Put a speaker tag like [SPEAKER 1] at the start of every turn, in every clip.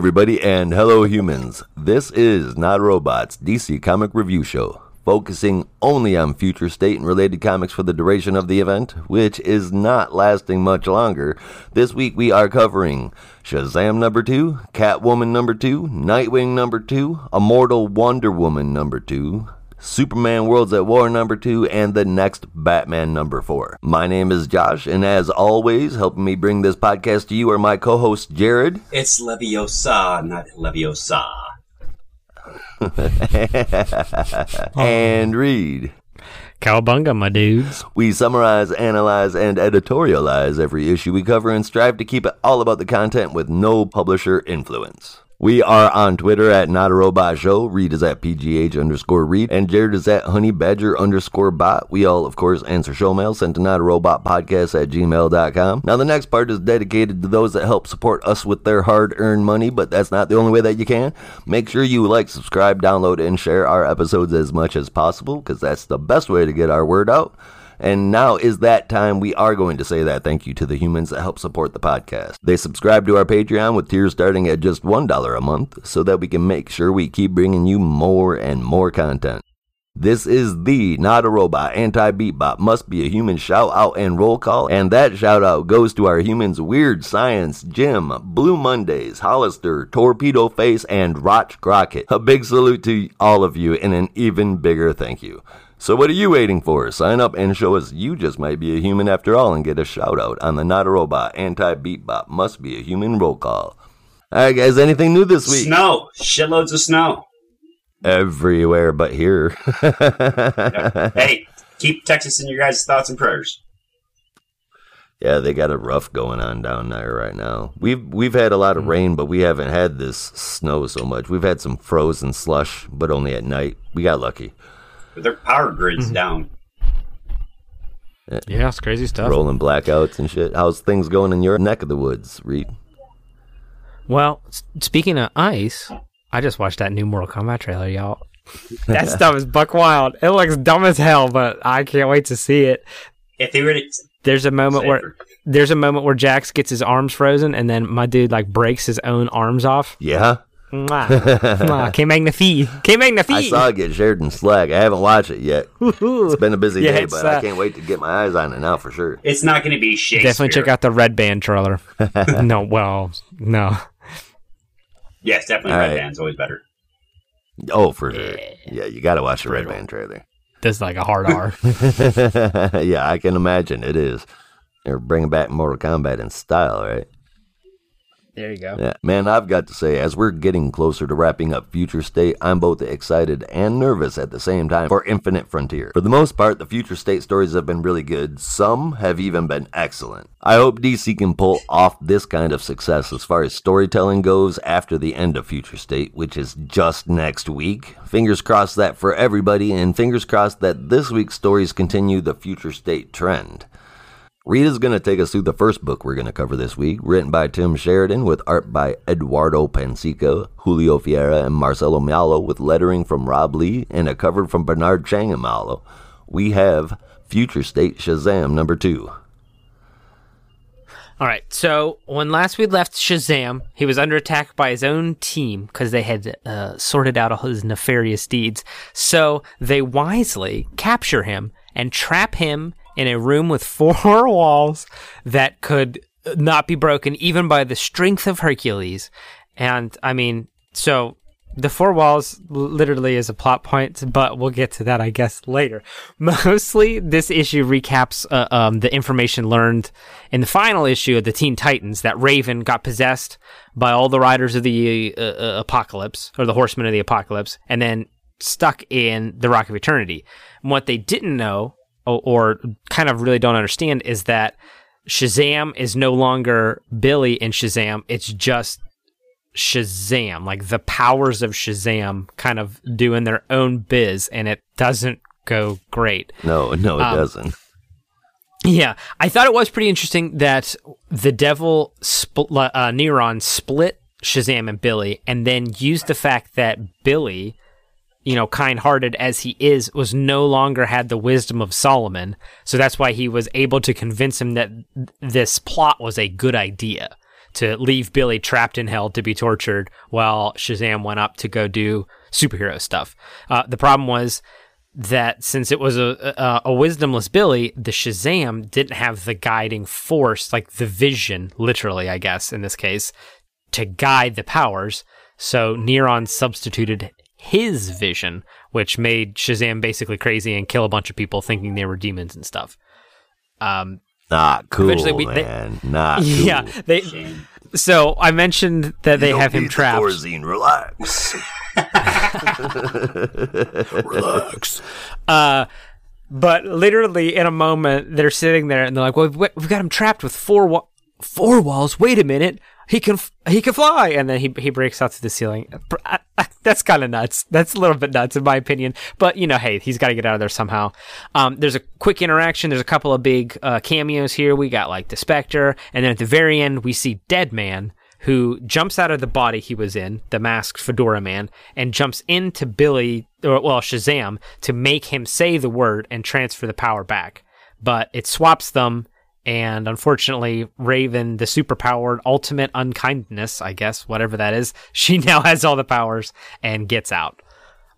[SPEAKER 1] Everybody, and hello, humans. This is Not Robots DC Comic Review Show, focusing only on future state and related comics for the duration of the event, which is not lasting much longer. This week we are covering Shazam number 2, Catwoman number 2, Nightwing number 2, Immortal Wonder Woman number 2, Superman Worlds at War number 2, and the next Batman number 4. My name is Josh, and as always, helping me bring this podcast to you are my co host Jared.
[SPEAKER 2] It's Leviosa, not Leviosa.
[SPEAKER 1] and um, Reed.
[SPEAKER 3] Cowabunga, my dudes.
[SPEAKER 1] We summarize, analyze, and editorialize every issue we cover and strive to keep it all about the content with no publisher influence. We are on Twitter at Not a Robot Show. Reed is at PGH underscore Reed. And Jared is at Honey Badger underscore bot. We all, of course, answer show mail sent to Not a Robot Podcast at gmail.com. Now, the next part is dedicated to those that help support us with their hard earned money, but that's not the only way that you can. Make sure you like, subscribe, download, and share our episodes as much as possible because that's the best way to get our word out. And now is that time we are going to say that thank you to the humans that help support the podcast. They subscribe to our Patreon with tiers starting at just $1 a month so that we can make sure we keep bringing you more and more content. This is the Not a Robot Anti Beatbot Must Be a Human shout out and roll call, and that shout out goes to our humans Weird Science, Jim, Blue Mondays, Hollister, Torpedo Face, and Roch Crockett. A big salute to all of you and an even bigger thank you. So what are you waiting for? Sign up and show us you just might be a human after all and get a shout out on the Not a Robot Anti Beatbot Must Be a Human roll call. Alright guys, anything new this week?
[SPEAKER 2] Snow. Shitloads of snow.
[SPEAKER 1] Everywhere but here.
[SPEAKER 2] Hey, keep Texas in your guys' thoughts and prayers.
[SPEAKER 1] Yeah, they got a rough going on down there right now. We've we've had a lot of hmm. rain, but we haven't had this snow so much. We've had some frozen slush, but only at night. We got lucky.
[SPEAKER 2] But their power grid's
[SPEAKER 1] Mm-hmm.
[SPEAKER 2] down.
[SPEAKER 3] Yeah, it's crazy stuff.
[SPEAKER 1] Rolling blackouts and shit. How's things going in your neck of the woods, Reed?
[SPEAKER 3] Well, speaking of ice, I just watched that new Mortal Kombat trailer, y'all. that stuff is buck wild. It looks dumb as hell, but I can't wait to see it.
[SPEAKER 2] If they were to
[SPEAKER 3] There's a moment where there's a moment where Jax gets his arms frozen, and then my dude like breaks his own arms off.
[SPEAKER 1] Yeah,
[SPEAKER 3] Mwah. Mwah. Que magnifique. Que
[SPEAKER 1] I saw it get shared in Slack. I haven't watched it yet. It's been a busy
[SPEAKER 3] Yeah,
[SPEAKER 1] day,
[SPEAKER 3] it's,
[SPEAKER 1] but I
[SPEAKER 3] uh,
[SPEAKER 1] can't wait to get my eyes on it now for sure.
[SPEAKER 2] it's not going to be Shakespeare.
[SPEAKER 3] Definitely check out the Red Band trailer. no, well, no.
[SPEAKER 2] Yes, definitely
[SPEAKER 1] All
[SPEAKER 2] Red
[SPEAKER 1] right.
[SPEAKER 2] Band's always better.
[SPEAKER 1] Oh, for sure. Yeah, you got to watch the Red Band trailer.
[SPEAKER 3] That's like a hard R.
[SPEAKER 1] yeah, I can imagine it is. They're bringing back Mortal Kombat in style, right?
[SPEAKER 3] There you go.
[SPEAKER 1] Yeah, man, I've got to say, as we're getting closer to wrapping up Future State, I'm both excited and nervous at the same time for Infinite Frontier. For the most part, the Future State stories have been really good. Some have even been excellent. I hope DC can pull off this kind of success as far as storytelling goes after the end of Future State, which is just next week. Fingers crossed that for everybody, and fingers crossed that this week's stories continue the Future State trend. Rita's going to take us through the first book we're going to cover this week, written by Tim Sheridan with art by Eduardo Pansica, Julio Ferreira, and Marcelo Maiolo, with lettering from Rob Leigh and a cover from Bernard Chang and Maiolo. We have Future State Shazam number two.
[SPEAKER 3] All right. So when last we left Shazam, he was under attack by his own team because they had uh, sorted out all his nefarious deeds. So they wisely capture him and trap him in a room with four walls that could not be broken even by the strength of Hercules. And I mean, so the four walls literally is a plot point, but we'll get to that, I guess, later. Mostly, this issue recaps uh, um, the information learned in the final issue of the Teen Titans that Raven got possessed by all the riders of the uh, uh, apocalypse, or the horsemen of the apocalypse, and then stuck in the Rock of Eternity. And what they didn't know, or, or kind of really don't understand, is that Shazam is no longer Billy in Shazam, it's just Shazam, like the powers of Shazam kind of doing their own biz, and it doesn't go great.
[SPEAKER 1] No, no, it
[SPEAKER 3] Um,
[SPEAKER 1] doesn't.
[SPEAKER 3] Yeah, I thought it was pretty interesting that the devil spl- uh, Neron split Shazam and Billy, and then used the fact that Billy, you know, kind-hearted as he is, was no longer had the wisdom of Solomon. So that's why he was able to convince him that th- this plot was a good idea. to leave Billy trapped in hell to be tortured while Shazam went up to go do superhero stuff. Uh, the problem was that since it was a, a, a wisdomless Billy, the Shazam didn't have the guiding force, like the vision, literally, I guess in this case, to guide the powers. So Neron substituted his vision, which made Shazam basically crazy and kill a bunch of people thinking they were demons and stuff. Um,
[SPEAKER 1] Not cool,
[SPEAKER 3] Eventually we- they-
[SPEAKER 1] man. Not cool.
[SPEAKER 3] yeah, they. So I mentioned that they have him trapped.
[SPEAKER 1] Thorazine, relax. relax.
[SPEAKER 3] Uh, but literally in a moment, they're sitting there and they're like, "Well, we've we've got him trapped with four wa- four walls. Wait a minute, he can he can fly!" And then he he breaks out to the ceiling. That's kind of nuts. That's a little bit nuts in my opinion. But you know, hey, he's got to get out of there somehow. Um, there's a quick interaction. There's a couple of big uh, cameos here. We got like the Spectre, and then at the very end, we see Dead Man who jumps out of the body he was in, the masked fedora man, and jumps into Billy, or well, Shazam, to make him say the word and transfer the power back. But it swaps them, and unfortunately, Raven, the superpowered ultimate unkindness, I guess, whatever that is, she now has all the powers and gets out.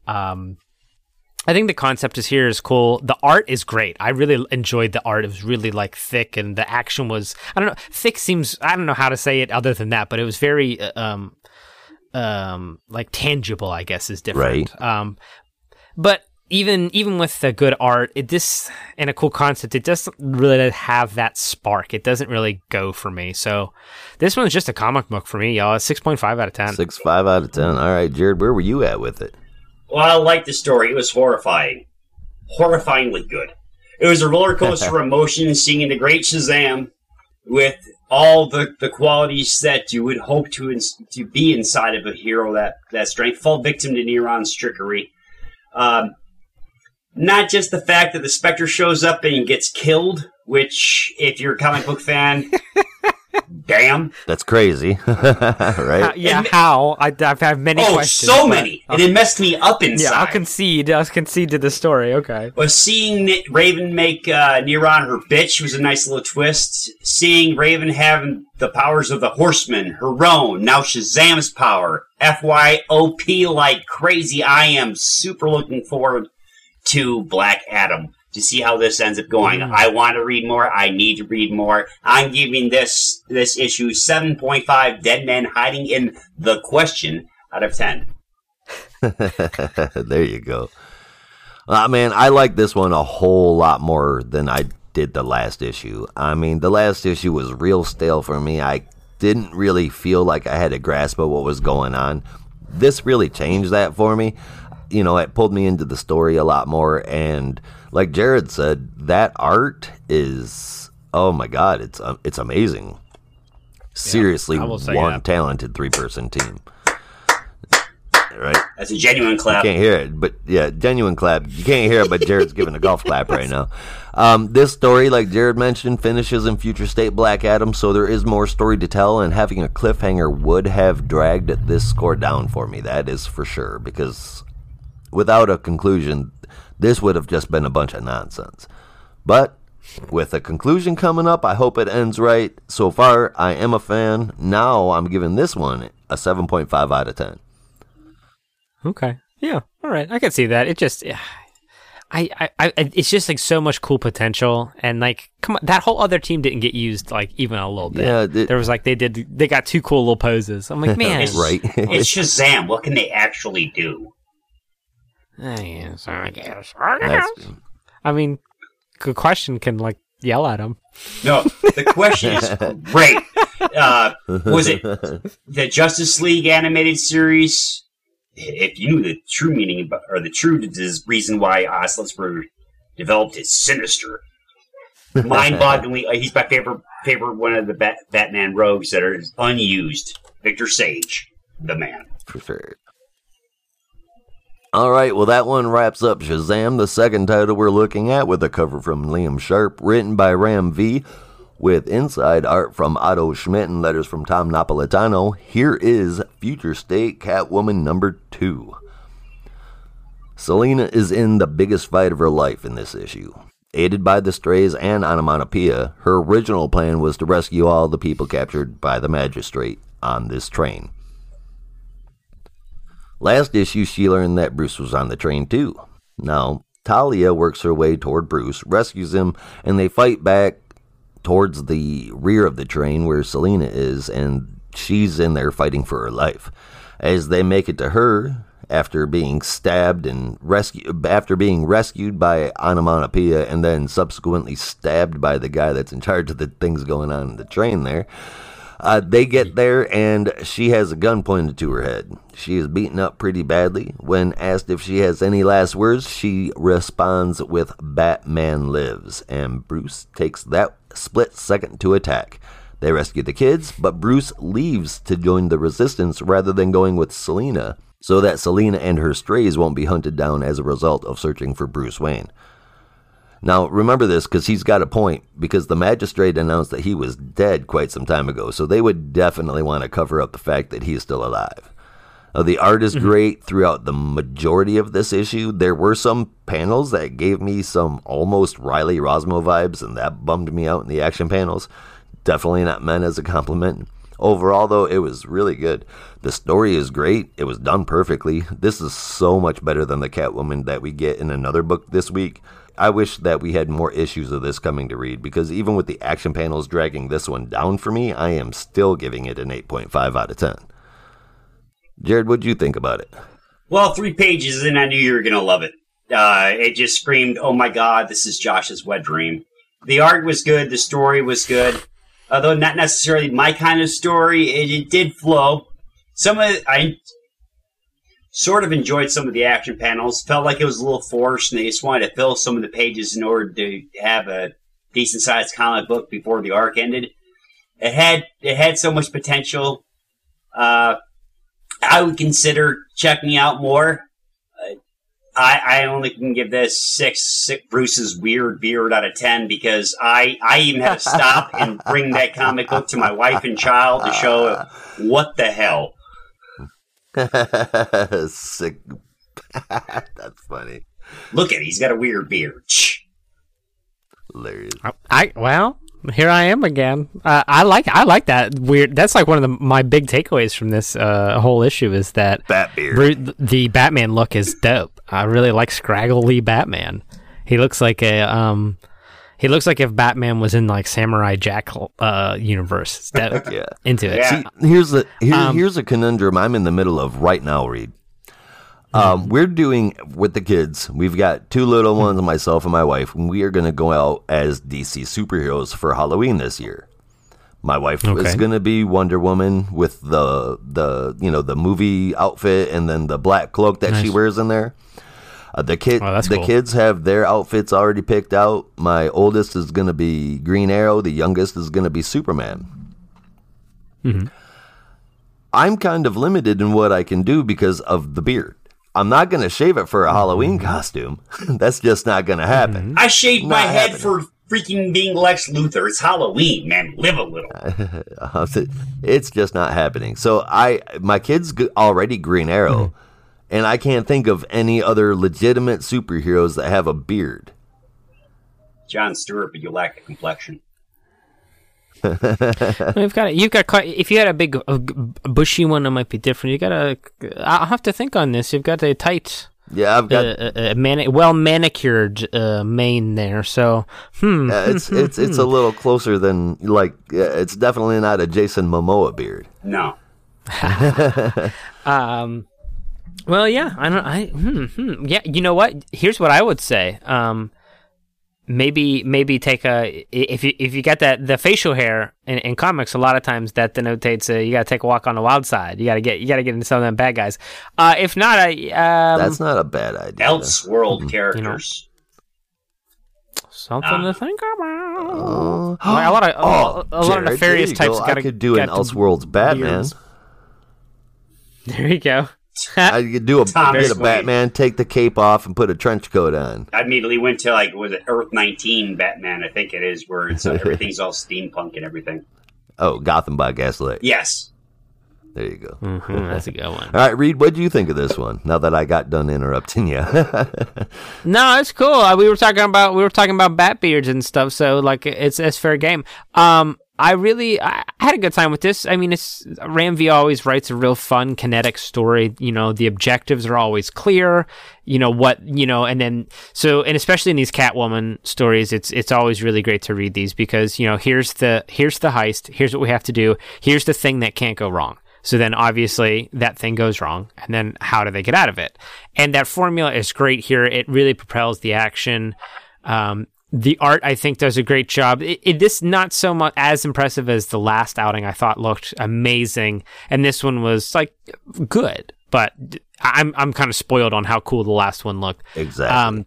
[SPEAKER 3] Um, I think the concept is here is cool. The art is great. I really enjoyed the art. It was really like thick, and the action was I don't know. Thick seems I don't know how to say it other than that, but it was very uh, um um like tangible. I guess is different. Um, but even even with the good art, it this and a cool concept, it doesn't really have that spark. It doesn't really go for me. So this one's just a comic book for me, y'all. Six point five out of ten.
[SPEAKER 1] Six five out of ten. All right, Jared, where were you at with it?
[SPEAKER 2] Well, I liked the story. It was horrifying. Horrifyingly good. It was a roller coaster of emotion seeing the great Shazam with all the, the qualities that you would hope to ins- to be inside of a hero that, that strength. Fall victim to Neron's trickery. Um, not just the fact that the Spectre shows up and gets killed, which, if you're a comic book fan, damn.
[SPEAKER 1] That's crazy,
[SPEAKER 3] How-
[SPEAKER 1] right?
[SPEAKER 3] yeah,
[SPEAKER 2] And-
[SPEAKER 3] how? I, I have many
[SPEAKER 2] Oh,
[SPEAKER 3] questions.
[SPEAKER 2] so
[SPEAKER 3] but-
[SPEAKER 2] many. And it messed me up inside.
[SPEAKER 3] Yeah, I'll concede. I'll concede to the story. Okay.
[SPEAKER 2] was seeing Raven make uh, Neron her bitch was a nice little twist. Seeing Raven having the powers of the Horseman, her own, now Shazam's power, FYOP like crazy. I am super looking forward to Black Adam to see how this ends up going. I want to read more. I need to read more. I'm giving this this issue 7.5 Dead Men Hiding in the Question out of 10.
[SPEAKER 1] there you go. Uh, man, I like this one a whole lot more than I did the last issue. I mean, the last issue was real stale for me. I didn't really feel like I had a grasp of what was going on. This really changed that for me. You know, it pulled me into the story a lot more. And like Jared said, that art is oh my god, it's um, it's amazing. Seriously,
[SPEAKER 3] I will say
[SPEAKER 1] one
[SPEAKER 3] that.
[SPEAKER 1] talented three person team. Right?
[SPEAKER 2] That's a genuine clap.
[SPEAKER 1] can't hear it, but yeah, genuine clap. You can't hear it, but Jared's giving a golf clap right now. Um, this story, like Jared mentioned, finishes in future state Black Adam, so there is more story to tell, and having a cliffhanger would have dragged this score down for me. That is for sure, because without a conclusion, this would have just been a bunch of nonsense. But with a conclusion coming up, I hope it ends right. So far, I am a fan. Now I'm giving this one a 7.5 out of 10.
[SPEAKER 3] Okay. Yeah. All right. I can see that. It just, yeah. I, I, I, it's just like so much cool potential, and like, come on, that whole other team didn't get used like even a little bit.
[SPEAKER 1] Yeah, it-
[SPEAKER 3] there was like they did, they got two cool little poses. I'm like, man,
[SPEAKER 2] It's-
[SPEAKER 1] Right.
[SPEAKER 2] It's Shazam. What can they actually do?
[SPEAKER 3] I guess, I guess, I guess. I mean, good question. Can like yell at him?
[SPEAKER 2] No, the question is great. Uh, was it the Justice League animated series? If you knew the true meaning about, or the true reason why Oslids were developed is sinister, mind-bogglingly. Uh, he's my favorite favorite one of the Bat- Batman rogues that are unused. Victor Sage, the man.
[SPEAKER 1] for sure. All right, well, that one wraps up Shazam, the second title we're looking at, with a cover from Liam Sharp, written by Ram V, with inside art from Otto Schmidt and letters from Tom Napolitano. Here is Future State Catwoman number two. Selina is in the biggest fight of her life in this issue. Aided by the strays and onomatopoeia, her original plan was to rescue all the people captured by the magistrate on this train. Last issue, she learned that Bruce was on the train too. Now, Talia works her way toward Bruce, rescues him, and they fight back towards the rear of the train where Selina is, and she's in there fighting for her life. As they make it to her, after being stabbed and rescued, after being rescued by Onomatopoeia and then subsequently stabbed by the guy that's in charge of the things going on in the train there, uh, they get there and she has a gun pointed to her head. She is beaten up pretty badly. When asked if she has any last words, she responds with Batman lives, and Bruce takes that split second to attack. They rescue the kids, but Bruce leaves to join the resistance rather than going with Selina, so that Selina and her strays won't be hunted down as a result of searching for Bruce Wayne. Now, remember this because he's got a point, because the magistrate announced that he was dead quite some time ago, so they would definitely want to cover up the fact that he's still alive. Now, the art is mm-hmm. great throughout the majority of this issue. There were some panels that gave me some almost Riley Rossmo vibes, and that bummed me out in the action panels. Definitely not meant as a compliment. Overall, though, it was really good. The story is great. It was done perfectly. This is so much better than the Catwoman that we get in another book this week. I wish that we had more issues of this coming to read because even with the action panels dragging this one down for me, I am still giving it an 8.5 out of 10. Jared, what'd you think about it?
[SPEAKER 2] Well, three pages and I knew you were going to love it. Uh, it just screamed, oh my god, this is Josh's wet dream. The art was good, the story was good. Although not necessarily my kind of story, it, it did flow. Some of I sort of enjoyed some of the action panels. Felt like it was a little forced, and they just wanted to fill some of the pages in order to have a decent sized comic book before the arc ended. It had it had so much potential. Uh, I would consider checking out more. Uh, I, I only can give this six, six Bruce's weird beard out of ten because I, I even had to stop and bring that comic book to my wife and child to show what the hell.
[SPEAKER 1] Sick. That's funny.
[SPEAKER 2] Look at it, he's got a weird beard. Shh.
[SPEAKER 1] Hilarious.
[SPEAKER 3] I well, here I am again. Uh, I like I like that weird. That's like one of the, my big takeaways from this uh, whole issue is that
[SPEAKER 1] Batbeard.
[SPEAKER 3] Bru- the Batman look is dope. I really like scraggly Batman. He looks like a um, he looks like if Batman was in like Samurai Jack uh universe. It's.
[SPEAKER 1] Yeah.
[SPEAKER 3] Into it.
[SPEAKER 2] Yeah.
[SPEAKER 1] Here's the here,
[SPEAKER 3] Um,
[SPEAKER 1] here's a conundrum I'm in the middle of right now, Reed. Um, we're doing with the kids. We've got two little ones, myself and my wife, and we are going to go out as DC superheroes for Halloween this year. My wife is going to be Wonder Woman with the the you know the movie outfit and then the black cloak that she wears in there. Uh, the kid,
[SPEAKER 3] Oh,
[SPEAKER 1] the
[SPEAKER 3] cool.
[SPEAKER 1] kids have their outfits already picked out. My oldest is going to be Green Arrow. The youngest is going to be Superman. Mm-hmm. I'm kind of limited in what I can do because of the beard. I'm not going to shave it for a Halloween mm-hmm. costume. That's just not going to happen. Mm-hmm.
[SPEAKER 2] I shaved my head
[SPEAKER 1] happening.
[SPEAKER 2] for freaking being Lex Luthor. It's Halloween, man. Live a little.
[SPEAKER 1] It's just not happening. So I, my kid's already Green Arrow, and I can't think of any other legitimate superheroes that have a beard.
[SPEAKER 2] John Stewart, but you lack the complexion.
[SPEAKER 3] You've got you've got quite, if you had a big uh, g- bushy one, it might be different. You got a. I'll have to think on this. You've got a tight,
[SPEAKER 1] Yeah, I've got.
[SPEAKER 3] uh, uh, mani- well manicured uh, mane there. So, hmm.
[SPEAKER 1] uh, it's it's it's a little closer than like. Uh, it's definitely not a Jason Momoa beard.
[SPEAKER 2] No.
[SPEAKER 3] Um, well, yeah, I don't. I hmm, hmm. yeah. You know what? Here's what I would say. Um, maybe maybe take a if you if you got that the facial hair in, in comics, a lot of times that denotates uh, you got to take a walk on the wild side. You got to get you got to get into some of them bad guys. Uh, if not, I um,
[SPEAKER 1] That's not a bad idea.
[SPEAKER 2] Elseworld characters.
[SPEAKER 3] something
[SPEAKER 2] Ah.
[SPEAKER 3] to think about.
[SPEAKER 1] Uh,
[SPEAKER 3] Like, a lot of a,
[SPEAKER 1] oh,
[SPEAKER 3] a lot
[SPEAKER 1] Jared,
[SPEAKER 3] of nefarious types
[SPEAKER 1] go.
[SPEAKER 3] got to
[SPEAKER 1] I could do an Elseworlds Batman.
[SPEAKER 3] beards. There you go.
[SPEAKER 1] I could do a get a Batman, take the cape off, and put a trench coat on.
[SPEAKER 2] I immediately went to like was it Earth 19 Batman? I think it is where it's uh, everything's all steampunk and everything.
[SPEAKER 1] Oh, Gotham by Gaslight.
[SPEAKER 2] Yes.
[SPEAKER 1] There you go.
[SPEAKER 3] Mhm, that's a good one.
[SPEAKER 1] All right, Reed, what do you think of this one? Now that I got done interrupting you.
[SPEAKER 3] No, it's cool. Uh, we were talking about we were talking about bat beards and stuff, so like it's it's fair game. Um, I really I had a good time with this. I mean, it's Ram V always writes a real fun, kinetic story. You know, the objectives are always clear. You know what you know, and then so and especially in these Catwoman stories, it's it's always really great to read these because you know here's the here's the heist, here's what we have to do, here's the thing that can't go wrong. So then obviously that thing goes wrong. And then how do they get out of it? And that formula is great here. It really propels the action. Um, the art, I think, does a great job. It, it this not so much as impressive as the last outing. I thought looked amazing, and this one was like good. But I'm I'm kind of spoiled on how cool the last one looked.
[SPEAKER 1] exactly.
[SPEAKER 3] Um,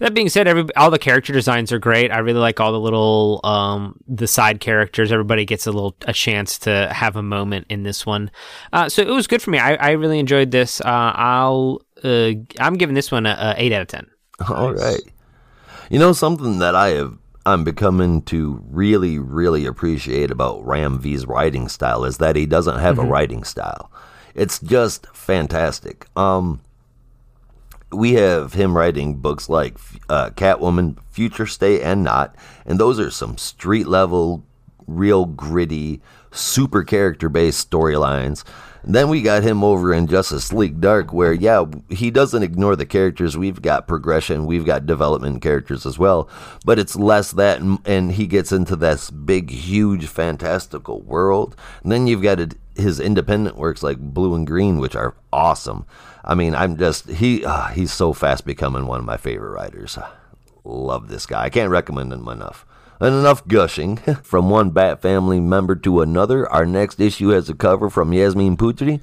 [SPEAKER 3] that being said, every all the character designs are great. I really like all the little um the side characters. Everybody gets a little a chance to have a moment in this one. Uh, so it was good for me. I, I really enjoyed this. Uh, I'll uh, I'm giving this one a, a eight out of ten.
[SPEAKER 1] All right. You know something that I have I'm becoming to really really appreciate about Ram V's writing style is that he doesn't have a writing style. It's just fantastic. Um we have him writing books like uh, Catwoman, Future State, and Not, and those are some street level, real gritty, super character based storylines. Then we got him over in Justice League Dark, where yeah, he doesn't ignore the characters. We've got progression, we've got development characters as well, but it's less that, and, he gets into this big, huge, fantastical world. And then you've got his independent works like Blue and Green, which are awesome. I mean, I'm just he uh, he's so fast becoming one of my favorite writers. Love this guy. I can't recommend him enough. And enough gushing from one Bat family member to another. Our next issue has a cover from Yasmine Putri.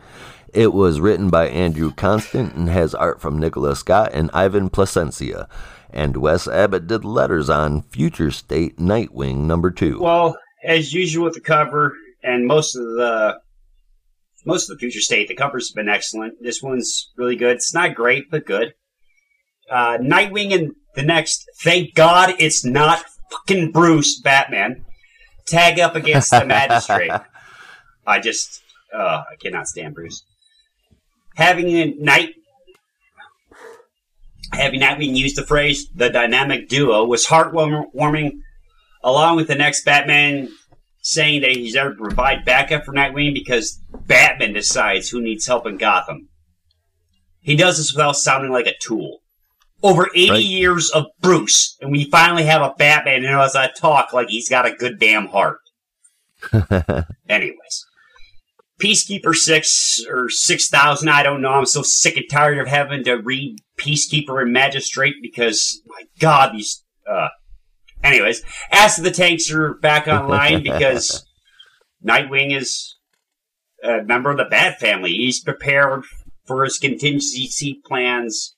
[SPEAKER 1] It was written by Andrew Constant and has art from Nicholas Scott and Ivan Plascencia. And Wes Abbott did letters on Future State Nightwing number two.
[SPEAKER 2] Well, as usual with the cover and most of the most of the future state, the covers have been excellent. This one's really good. It's not great, but good. Uh, Nightwing and the next, thank God it's not fucking Bruce Batman. Tag up against the magistrate. I just, uh, I cannot stand Bruce. Having a night, having Nightwing use the phrase "the dynamic duo" was heartwarming. Along with the next Batman saying that he's there to provide backup for Nightwing because Batman decides who needs help in Gotham. He does this without sounding like a tool. Over 80
[SPEAKER 1] Right.
[SPEAKER 2] years of Bruce, and we finally have a Batman who how to talk like he's got a good damn heart. Anyways. Peacekeeper 6 or 6000, I don't know. I'm so sick and tired of having to read Peacekeeper and Magistrate because, my god, these. Uh, anyways, Ask the Tanks are back online because Nightwing is a member of the Bat family. He's prepared for his contingency plans,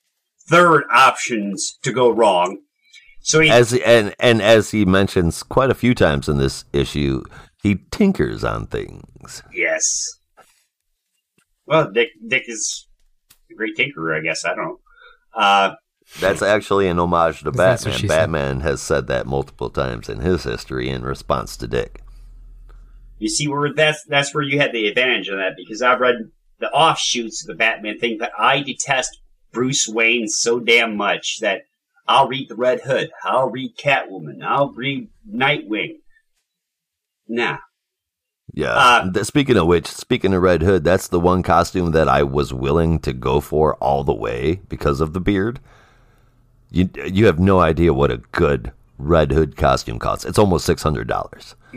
[SPEAKER 2] third options to go wrong. So he
[SPEAKER 1] As and and as he mentions quite a few times in this issue, he tinkers on things.
[SPEAKER 2] Yes. Well, Dick Dick is a great tinkerer, I guess. I don't know. Uh,
[SPEAKER 1] That's actually an homage to
[SPEAKER 3] That's
[SPEAKER 1] Batman.
[SPEAKER 3] said.
[SPEAKER 1] Batman has said that multiple times in his history in response to Dick.
[SPEAKER 2] you see where that's that's where you had the advantage of that because I've read the offshoots of the Batman thing, but I detest Bruce Wayne so damn much that I'll read the Red Hood, I'll read Catwoman, I'll read Nightwing. Nah.
[SPEAKER 1] Yeah.
[SPEAKER 2] Uh,
[SPEAKER 1] speaking of which, speaking of Red Hood, that's the one costume that I was willing to go for all the way because of the beard. You you have no idea what a good Red Hood costume costs. It's almost six hundred dollars.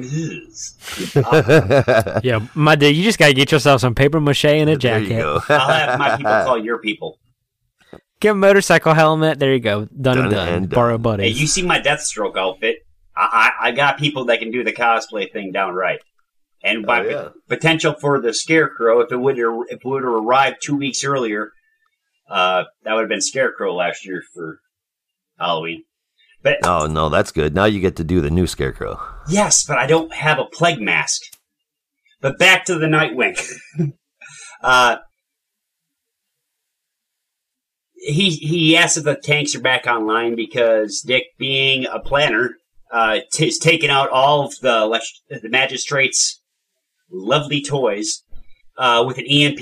[SPEAKER 3] yeah, my dude, you just gotta get yourself some paper mache and a
[SPEAKER 1] There you
[SPEAKER 3] jacket.
[SPEAKER 1] go.
[SPEAKER 2] I'll have my people call your people.
[SPEAKER 3] Get a motorcycle helmet. There you go. Done, and
[SPEAKER 1] Done
[SPEAKER 3] done.
[SPEAKER 1] and done.
[SPEAKER 3] Borrow
[SPEAKER 2] Hey, you see my Deathstroke outfit? I, I, I got people that can do the cosplay thing downright. And by
[SPEAKER 1] Oh, yeah.
[SPEAKER 2] potential for the Scarecrow, if it would if it would have arrived two weeks earlier, uh, that would have been Scarecrow last year for Halloween. But
[SPEAKER 1] Oh no, that's good. Now you get to do the new Scarecrow.
[SPEAKER 2] yes, but I don't have a plague mask. But back to the Nightwing. uh, he he asked if the tanks are back online because Dick, being a planner, uh, is taking out all of the the magistrates' lovely toys uh, with an EMP.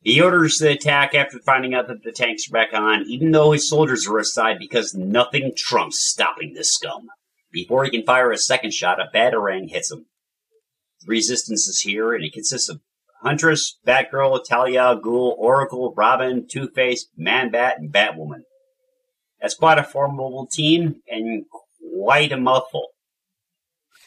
[SPEAKER 2] He orders the attack after finding out that the tanks are back on, even though his soldiers are aside because nothing trumps stopping this scum. Before he can fire a second shot, a batarang hits him. The resistance is here, and it consists of Huntress, Batgirl, Talia, Ghoul, Oracle, Robin, Two-Face, Man-Bat, and Batwoman. That's quite a formidable team, and quite a mouthful.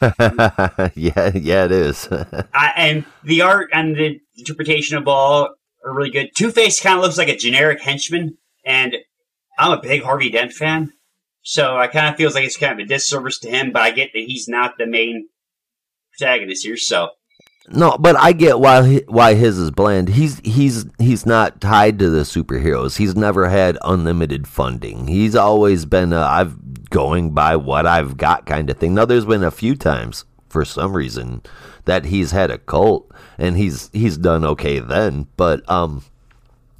[SPEAKER 1] yeah, yeah, it is.
[SPEAKER 2] and the art and the interpretation of all are really good. Two Face kind of looks like a generic henchman, and I'm a big Harvey Dent fan, so I kind of feels like it's kind of a disservice to him. But I get that he's not the main protagonist here, so
[SPEAKER 1] no, but I get why why his is bland. He's he's he's not tied to the superheroes. He's never had unlimited funding. He's always been a, I've going by what I've got kind of thing. Now there's been a few times for some reason that he's had a cult and he's he's done okay then, but um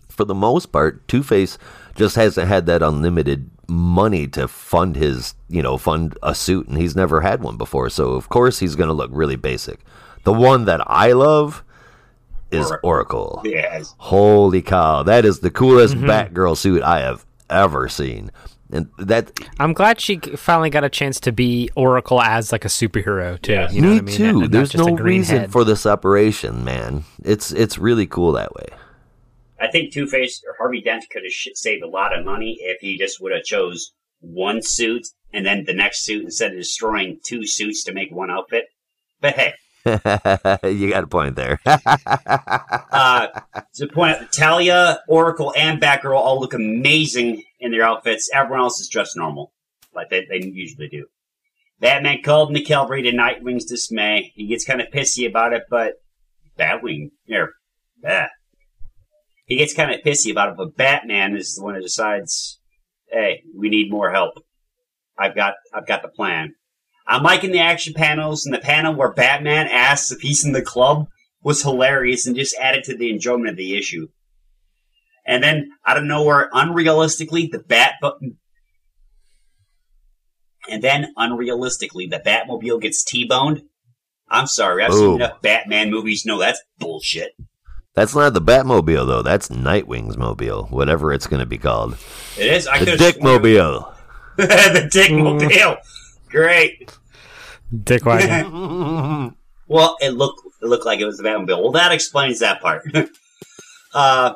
[SPEAKER 1] for the most part, Two Face just hasn't had that unlimited money to fund his, you know, fund a suit, and he's never had one before. So of course he's going to look really basic. The one that I love is Oracle.
[SPEAKER 2] yes.
[SPEAKER 1] Holy cow, that is the coolest mm-hmm. Batgirl suit I have ever seen. And that
[SPEAKER 3] I'm glad she finally got a chance to be Oracle as like a superhero too.
[SPEAKER 2] Yes.
[SPEAKER 3] You know
[SPEAKER 1] me
[SPEAKER 3] what I mean?
[SPEAKER 1] too.
[SPEAKER 3] And- and
[SPEAKER 1] There's no reason
[SPEAKER 3] head.
[SPEAKER 1] for the separation, man. It's it's really cool that way.
[SPEAKER 2] I think Two Face or Harvey Dent could have sh- saved a lot of money if he just would have chose one suit and then the next suit instead of destroying two suits to make one outfit. But hey,
[SPEAKER 1] you got a point there.
[SPEAKER 2] uh, to point out, Talia, Oracle, and Batgirl all look amazing in their outfits. Everyone else is dressed normal, like they, they usually do. Batman called in the to Nightwing's dismay. He gets kind of pissy about it, but Batwing, here, bah. He gets kind of pissy about it, but Batman is the one who decides, "Hey, we need more help. I've got, I've got the plan." Uh, I'm liking the action panels, and the panel where Batman asks if he's in the club was hilarious and just added to the enjoyment of the issue. And then out of nowhere, unrealistically, the Bat button. And then unrealistically, the Batmobile gets T-boned. I'm sorry, I've seen enough Batman movies. No, that's bullshit.
[SPEAKER 1] That's not the Batmobile though. That's Nightwing's mobile, whatever it's going to be called.
[SPEAKER 2] It is. I
[SPEAKER 1] The
[SPEAKER 2] could've
[SPEAKER 1] Dick
[SPEAKER 2] sworn-
[SPEAKER 1] Mobile.
[SPEAKER 2] the Dick Mobile. Mm. Great.
[SPEAKER 3] Dick wagon.
[SPEAKER 2] Well, it looked it looked like it was the Batmobile. Well, that explains that part. uh,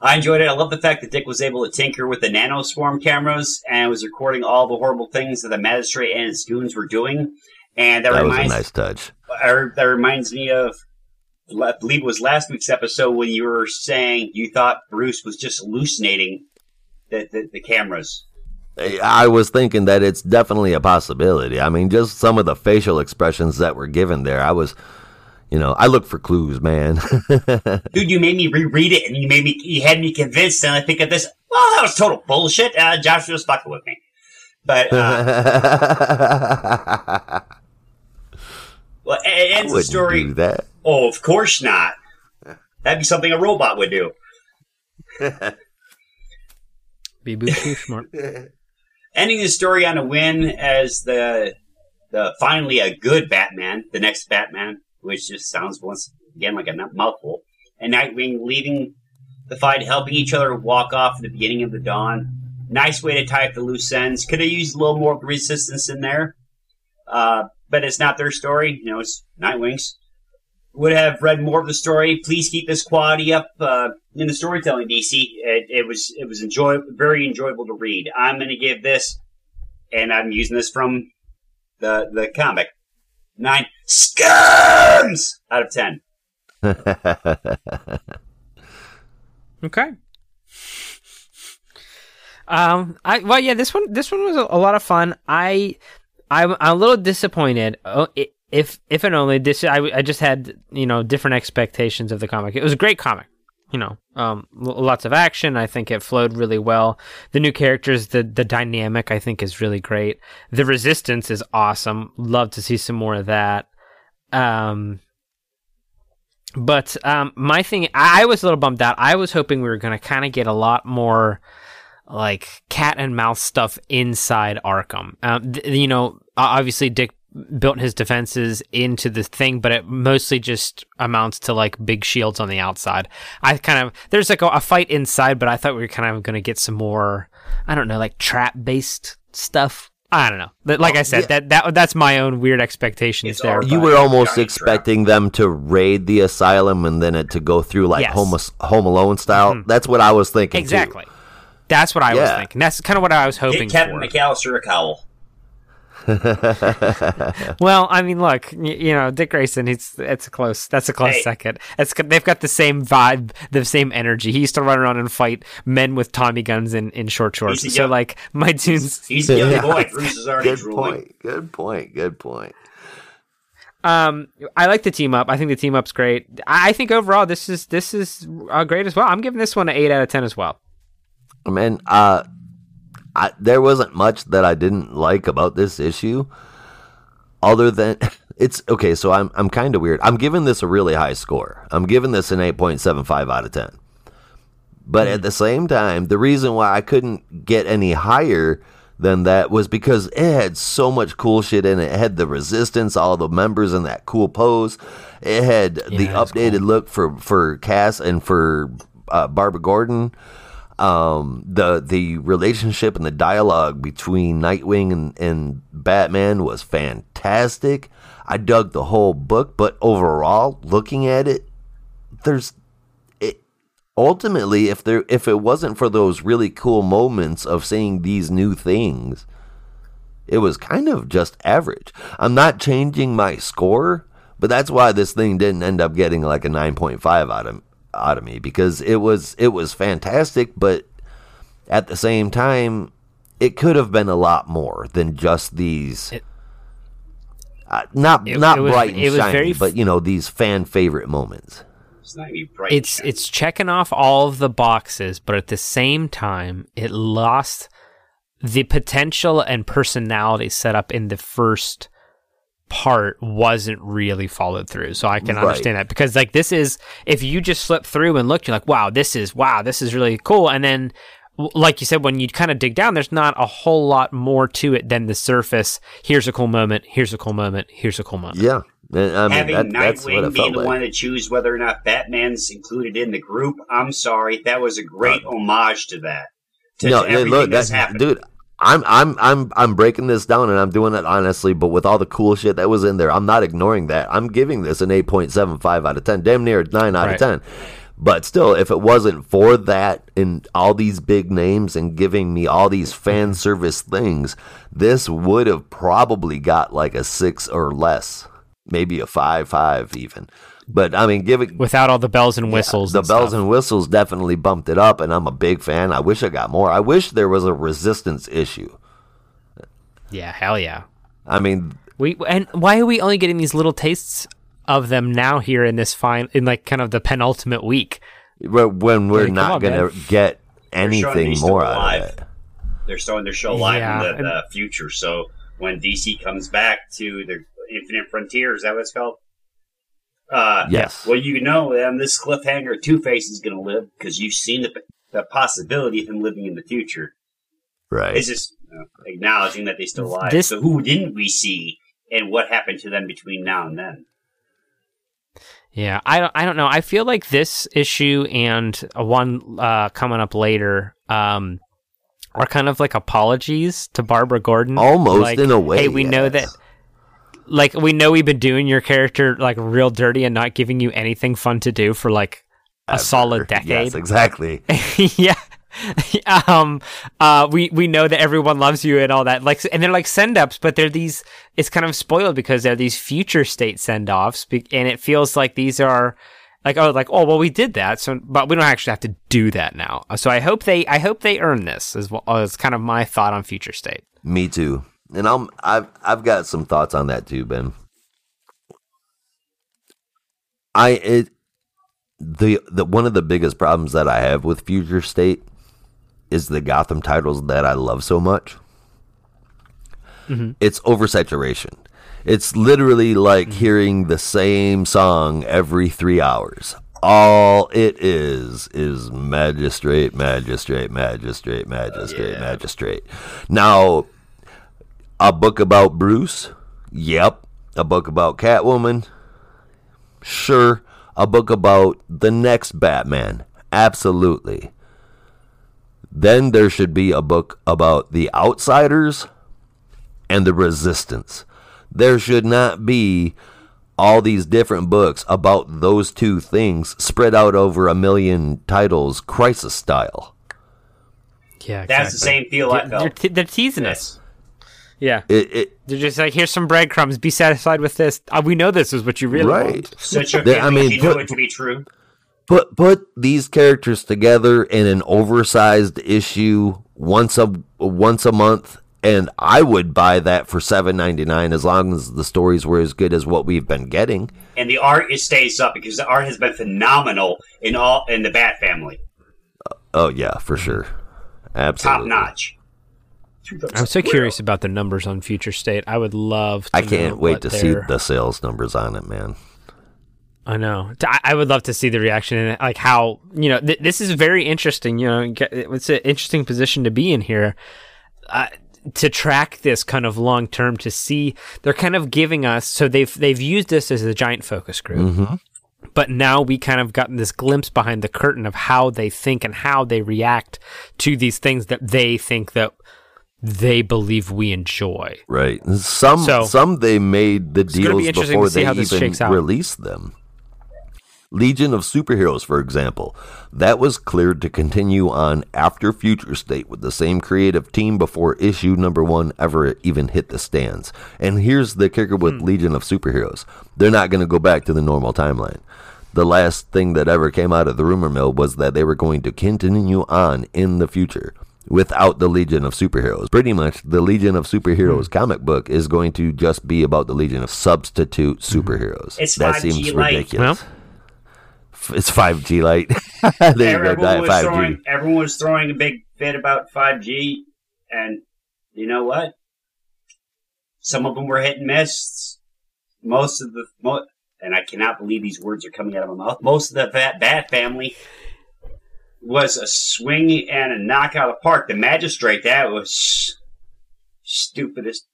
[SPEAKER 2] I enjoyed it. I love the fact that Dick was able to tinker with the nanoswarm cameras and was recording all the horrible things that the magistrate and his goons were doing. And that,
[SPEAKER 1] That was a
[SPEAKER 2] reminds
[SPEAKER 1] nice touch.
[SPEAKER 2] or, that reminds me of I believe it was last week's episode when you were saying you thought Bruce was just hallucinating the, the, the cameras.
[SPEAKER 1] I was thinking that it's definitely a possibility. I mean, just some of the facial expressions that were given there. I was, you know, I look for clues, man.
[SPEAKER 2] Dude, you made me reread it, and you made me, you had me convinced, and I think of this. Well, that was total bullshit. Uh, Josh was fucking with me, but uh, well, it, it
[SPEAKER 1] I
[SPEAKER 2] ends the
[SPEAKER 1] wouldn't
[SPEAKER 2] story.
[SPEAKER 1] do that.
[SPEAKER 2] Oh, of course not. That'd be something a robot would do.
[SPEAKER 3] Be too smart.
[SPEAKER 2] Ending the story on a win as the the finally a good Batman, the next Batman, which just sounds once again like a mouthful, and Nightwing leaving the fight, helping each other walk off at the beginning of the dawn. Nice way to tie up the loose ends. Could have used a little more resistance in there, uh, but it's not their story. You know, it's Nightwing's. Would have read more of the story. Please keep this quality up uh, in the storytelling, DC. It, it was it was enjoy very enjoyable to read. I'm going to give this, and I'm using this from the the comic, nine scums out of ten.
[SPEAKER 3] Okay. Um. I well, yeah. This one. This one was a, a lot of fun. I. I'm, a little disappointed. Oh, i if if and only this, I, I just had you know different expectations of the comic. It was a great comic. You know, um, lots of action. I think it flowed really well. The new characters, the the dynamic, I think is really great. The resistance is awesome. Love to see some more of that. Um, but um, my thing, I, I was a little bummed out. I was hoping we were going to kind of get a lot more like cat and mouse stuff inside Arkham. Um, th- you know, obviously Dick built his defenses into the thing, but it mostly just amounts to like big shields on the outside. I kind of there's like a, a fight inside, but I thought we were kind of going to get some more, I don't know, like trap based stuff. I don't know. But like I said,
[SPEAKER 1] yeah.
[SPEAKER 3] that that that's my own weird expectations
[SPEAKER 2] It's
[SPEAKER 3] there.
[SPEAKER 1] You were almost
[SPEAKER 2] Johnny
[SPEAKER 1] expecting them to raid the asylum and then it to go through like
[SPEAKER 3] Yes.
[SPEAKER 1] Home, Home Alone style. Mm-hmm. That's what I was thinking. too.
[SPEAKER 3] exactly. That's what I was thinking. That's kind of what I was hoping
[SPEAKER 2] Hit Kevin
[SPEAKER 3] for.
[SPEAKER 2] McCallister a cowl.
[SPEAKER 3] Well, I mean, look, you know, Dick Grayson. He's it's a close. That's a close
[SPEAKER 2] Hey.
[SPEAKER 3] second. It's they've got the same vibe, the same energy. He used to run around and fight men with Tommy guns in, in short shorts.
[SPEAKER 2] He's
[SPEAKER 3] So
[SPEAKER 2] young-
[SPEAKER 3] like my tunes.
[SPEAKER 2] He's the young
[SPEAKER 1] Yeah.
[SPEAKER 2] boy. Bruce is already
[SPEAKER 1] Good
[SPEAKER 2] drooling.
[SPEAKER 1] point. Good point. Good point.
[SPEAKER 3] Um, I like the team up. I think the team up's great. I I think overall this is this is uh, great as well. I'm giving this one an eight out of ten as well.
[SPEAKER 1] Man, uh, I, there wasn't much that I didn't like about this issue, other than it's okay. So I'm I'm kind of weird. I'm giving this a really high score. I'm giving this an eight point seven five out of ten. But at the same time, the reason why I couldn't get any higher than that was because it had so much cool shit in it. It had the resistance, all the members in that cool pose. It had the
[SPEAKER 3] that's
[SPEAKER 1] updated look for for Cass and for uh, Barbara Gordon. Um, the the relationship and the dialogue between Nightwing and, and Batman was fantastic. I dug the whole book, but overall, looking at it, there's it ultimately if there if it wasn't for those really cool moments of seeing these new things it was kind of just average i'm not changing my score but that's why this thing didn't end up getting like a 9.5 out of out of me because it was it was fantastic but at the same time it could have been a lot more than just these
[SPEAKER 3] It-
[SPEAKER 1] uh, not
[SPEAKER 3] It-
[SPEAKER 1] not
[SPEAKER 3] it was-
[SPEAKER 1] bright and
[SPEAKER 3] it was
[SPEAKER 1] shiny
[SPEAKER 3] very f-
[SPEAKER 1] but you know these fan favorite moments
[SPEAKER 2] It's not.
[SPEAKER 3] It's it's checking off all of the boxes, but at the same time, it lost the potential and personality set up in the first part wasn't really followed through. So I can
[SPEAKER 1] Right.
[SPEAKER 3] understand that because like this is if you just slip through and look, you're like, wow, this is wow, this is really cool, and then. Like you said, when you kind of dig down, there's not a whole lot more to it than the surface. Here's a cool moment. Here's a cool moment. Here's a cool moment.
[SPEAKER 1] yeah I mean,
[SPEAKER 2] Having
[SPEAKER 1] that, that's what
[SPEAKER 2] Nightwing
[SPEAKER 1] it
[SPEAKER 2] be the
[SPEAKER 1] like.
[SPEAKER 2] one to choose whether or not Batman's included in the group, I'm sorry. That was a great uh, homage to that. To,
[SPEAKER 1] no,
[SPEAKER 2] to everything
[SPEAKER 1] look,
[SPEAKER 2] that's
[SPEAKER 1] that,
[SPEAKER 2] happened.
[SPEAKER 1] dude. I'm I'm I'm I'm breaking this down and I'm doing it honestly, but with all the cool shit that was in there, I'm not ignoring that. I'm giving this an 8.75 out of 10, damn near 9 out
[SPEAKER 3] Right.
[SPEAKER 1] of 10. But still, if it wasn't for that and all these big names and giving me all these fan service things, this would have probably got like a 6 or less, maybe a 5 5 even. But I mean, give it
[SPEAKER 3] Without all the bells and whistles,
[SPEAKER 1] the
[SPEAKER 3] and
[SPEAKER 1] bells
[SPEAKER 3] stuff.
[SPEAKER 1] and whistles definitely bumped it up, and I'm a big fan. I wish I got more. I wish there was a resistance issue.
[SPEAKER 3] yeah, hell yeah.
[SPEAKER 1] I mean,
[SPEAKER 3] We and why are we only getting these little tastes of them now here in this fine in like kind of the penultimate week?
[SPEAKER 1] when we're
[SPEAKER 3] Hey, come
[SPEAKER 1] not
[SPEAKER 3] on,
[SPEAKER 1] gonna
[SPEAKER 3] man.
[SPEAKER 1] get anything more
[SPEAKER 2] still
[SPEAKER 1] out
[SPEAKER 2] alive.
[SPEAKER 1] of it.
[SPEAKER 2] They're showing their show live
[SPEAKER 3] Yeah,
[SPEAKER 2] in the, the future. So when DC comes back to the Infinite Frontiers, that was it's called? Uh,
[SPEAKER 1] Yes.
[SPEAKER 2] Well, you know, on this cliffhanger, Two Face is going to live because you've seen the, the possibility of him living in the future.
[SPEAKER 1] Right.
[SPEAKER 2] It's just you know, acknowledging that they're still alive.
[SPEAKER 3] This-
[SPEAKER 2] so who didn't we see, and what happened to them between now and then?
[SPEAKER 3] Yeah, I don't. I don't know. I feel like this issue and one uh, coming up later um, are kind of like apologies to Barbara Gordon.
[SPEAKER 1] Almost
[SPEAKER 3] Like,
[SPEAKER 1] in a way.
[SPEAKER 3] Hey, we know that. Like we know we've been doing your character like real dirty and not giving you anything fun to do for like a
[SPEAKER 1] Ever.
[SPEAKER 3] solid decade.
[SPEAKER 1] Yes, exactly.
[SPEAKER 3] yeah. um uh we we know that everyone loves you and all that like and they're like send ups but they're these it's kind of spoiled because they're these future state send offs and it feels like these are like oh like oh well we did that so but we don't actually have to do that now so i hope they i hope they earn this is what is kind of my thought on future state
[SPEAKER 1] Me too. And I'm I've I've got some thoughts on that too, Ben. I it the the one of the biggest problems that I have with Future State is the Gotham titles that I love so much. Mm-hmm. It's oversaturation. It's literally like mm-hmm. hearing the same song every three hours. All it is is magistrate, magistrate, magistrate, magistrate,
[SPEAKER 2] Yeah.
[SPEAKER 1] magistrate. Now, a book about Bruce Yep. A book about Catwoman. Sure. A book about the next Batman. Absolutely. Then there should be a book about the outsiders and the resistance. There should not be all these different books about those two things spread out over a million titles, crisis style.
[SPEAKER 3] Yeah, exactly.
[SPEAKER 2] That's the same feel I
[SPEAKER 3] They're,
[SPEAKER 2] felt.
[SPEAKER 3] te- they're teasing us. Yeah,
[SPEAKER 1] It, it
[SPEAKER 3] they're just like, here's some breadcrumbs. Be satisfied with this. Uh, we know this is what you really
[SPEAKER 1] right.
[SPEAKER 3] want.
[SPEAKER 2] Such a
[SPEAKER 1] They- I mean,
[SPEAKER 2] you know
[SPEAKER 1] put-
[SPEAKER 2] it to be true.
[SPEAKER 1] Put put these characters together in an oversized issue once a once a month, and I would buy that for seven ninety nine as long as the stories were as good as what we've been getting.
[SPEAKER 2] And the art it stays up because the art has been phenomenal in all in the Bat family.
[SPEAKER 1] Oh yeah, for sure, absolutely Top
[SPEAKER 2] notch.
[SPEAKER 3] I'm so curious about the numbers on Future State. I would love. To
[SPEAKER 1] I can't
[SPEAKER 3] know
[SPEAKER 1] wait
[SPEAKER 3] what
[SPEAKER 1] to see the sales numbers on it, man.
[SPEAKER 3] I know. I would love to see the reaction and like how you know th- this is very interesting. You know, it's an interesting position to be in here. Uh, to track this kind of long term to see they're kind of giving us so they've they've used this as a giant focus group but now we kind of gotten this glimpse behind the curtain of how they think and how they react to these things that they think that they believe we enjoy
[SPEAKER 1] Right. Some
[SPEAKER 3] So-
[SPEAKER 1] some they made the
[SPEAKER 3] be
[SPEAKER 1] deals before they even released them. Legion of Superheroes, for example, that was cleared to continue on after Future State with the same creative team before issue number one ever even hit the stands. And here's the kicker with hmm. Legion of Superheroes they're not going to go back to the normal timeline. The last thing that ever came out of the rumor mill was that they were going to continue on in the future without the Legion of Superheroes. Pretty much, the Legion of Superheroes hmm. comic book is going to just be about the Legion of substitute hmm. superheroes.
[SPEAKER 2] It's
[SPEAKER 1] that
[SPEAKER 2] 5G
[SPEAKER 1] seems
[SPEAKER 2] light.
[SPEAKER 1] ridiculous. F- it's 5G light. there you go,
[SPEAKER 2] everyone,
[SPEAKER 1] Diet
[SPEAKER 2] was
[SPEAKER 1] 5G.
[SPEAKER 2] throwing, everyone was throwing a big fit about 5G, and you know what? Some of them were hit and miss. Most of the, mo- and I cannot believe these words are coming out of my mouth. Most of the Bat, Bat family was a swing and a knock out of the park. The Magistrate, that was stupidest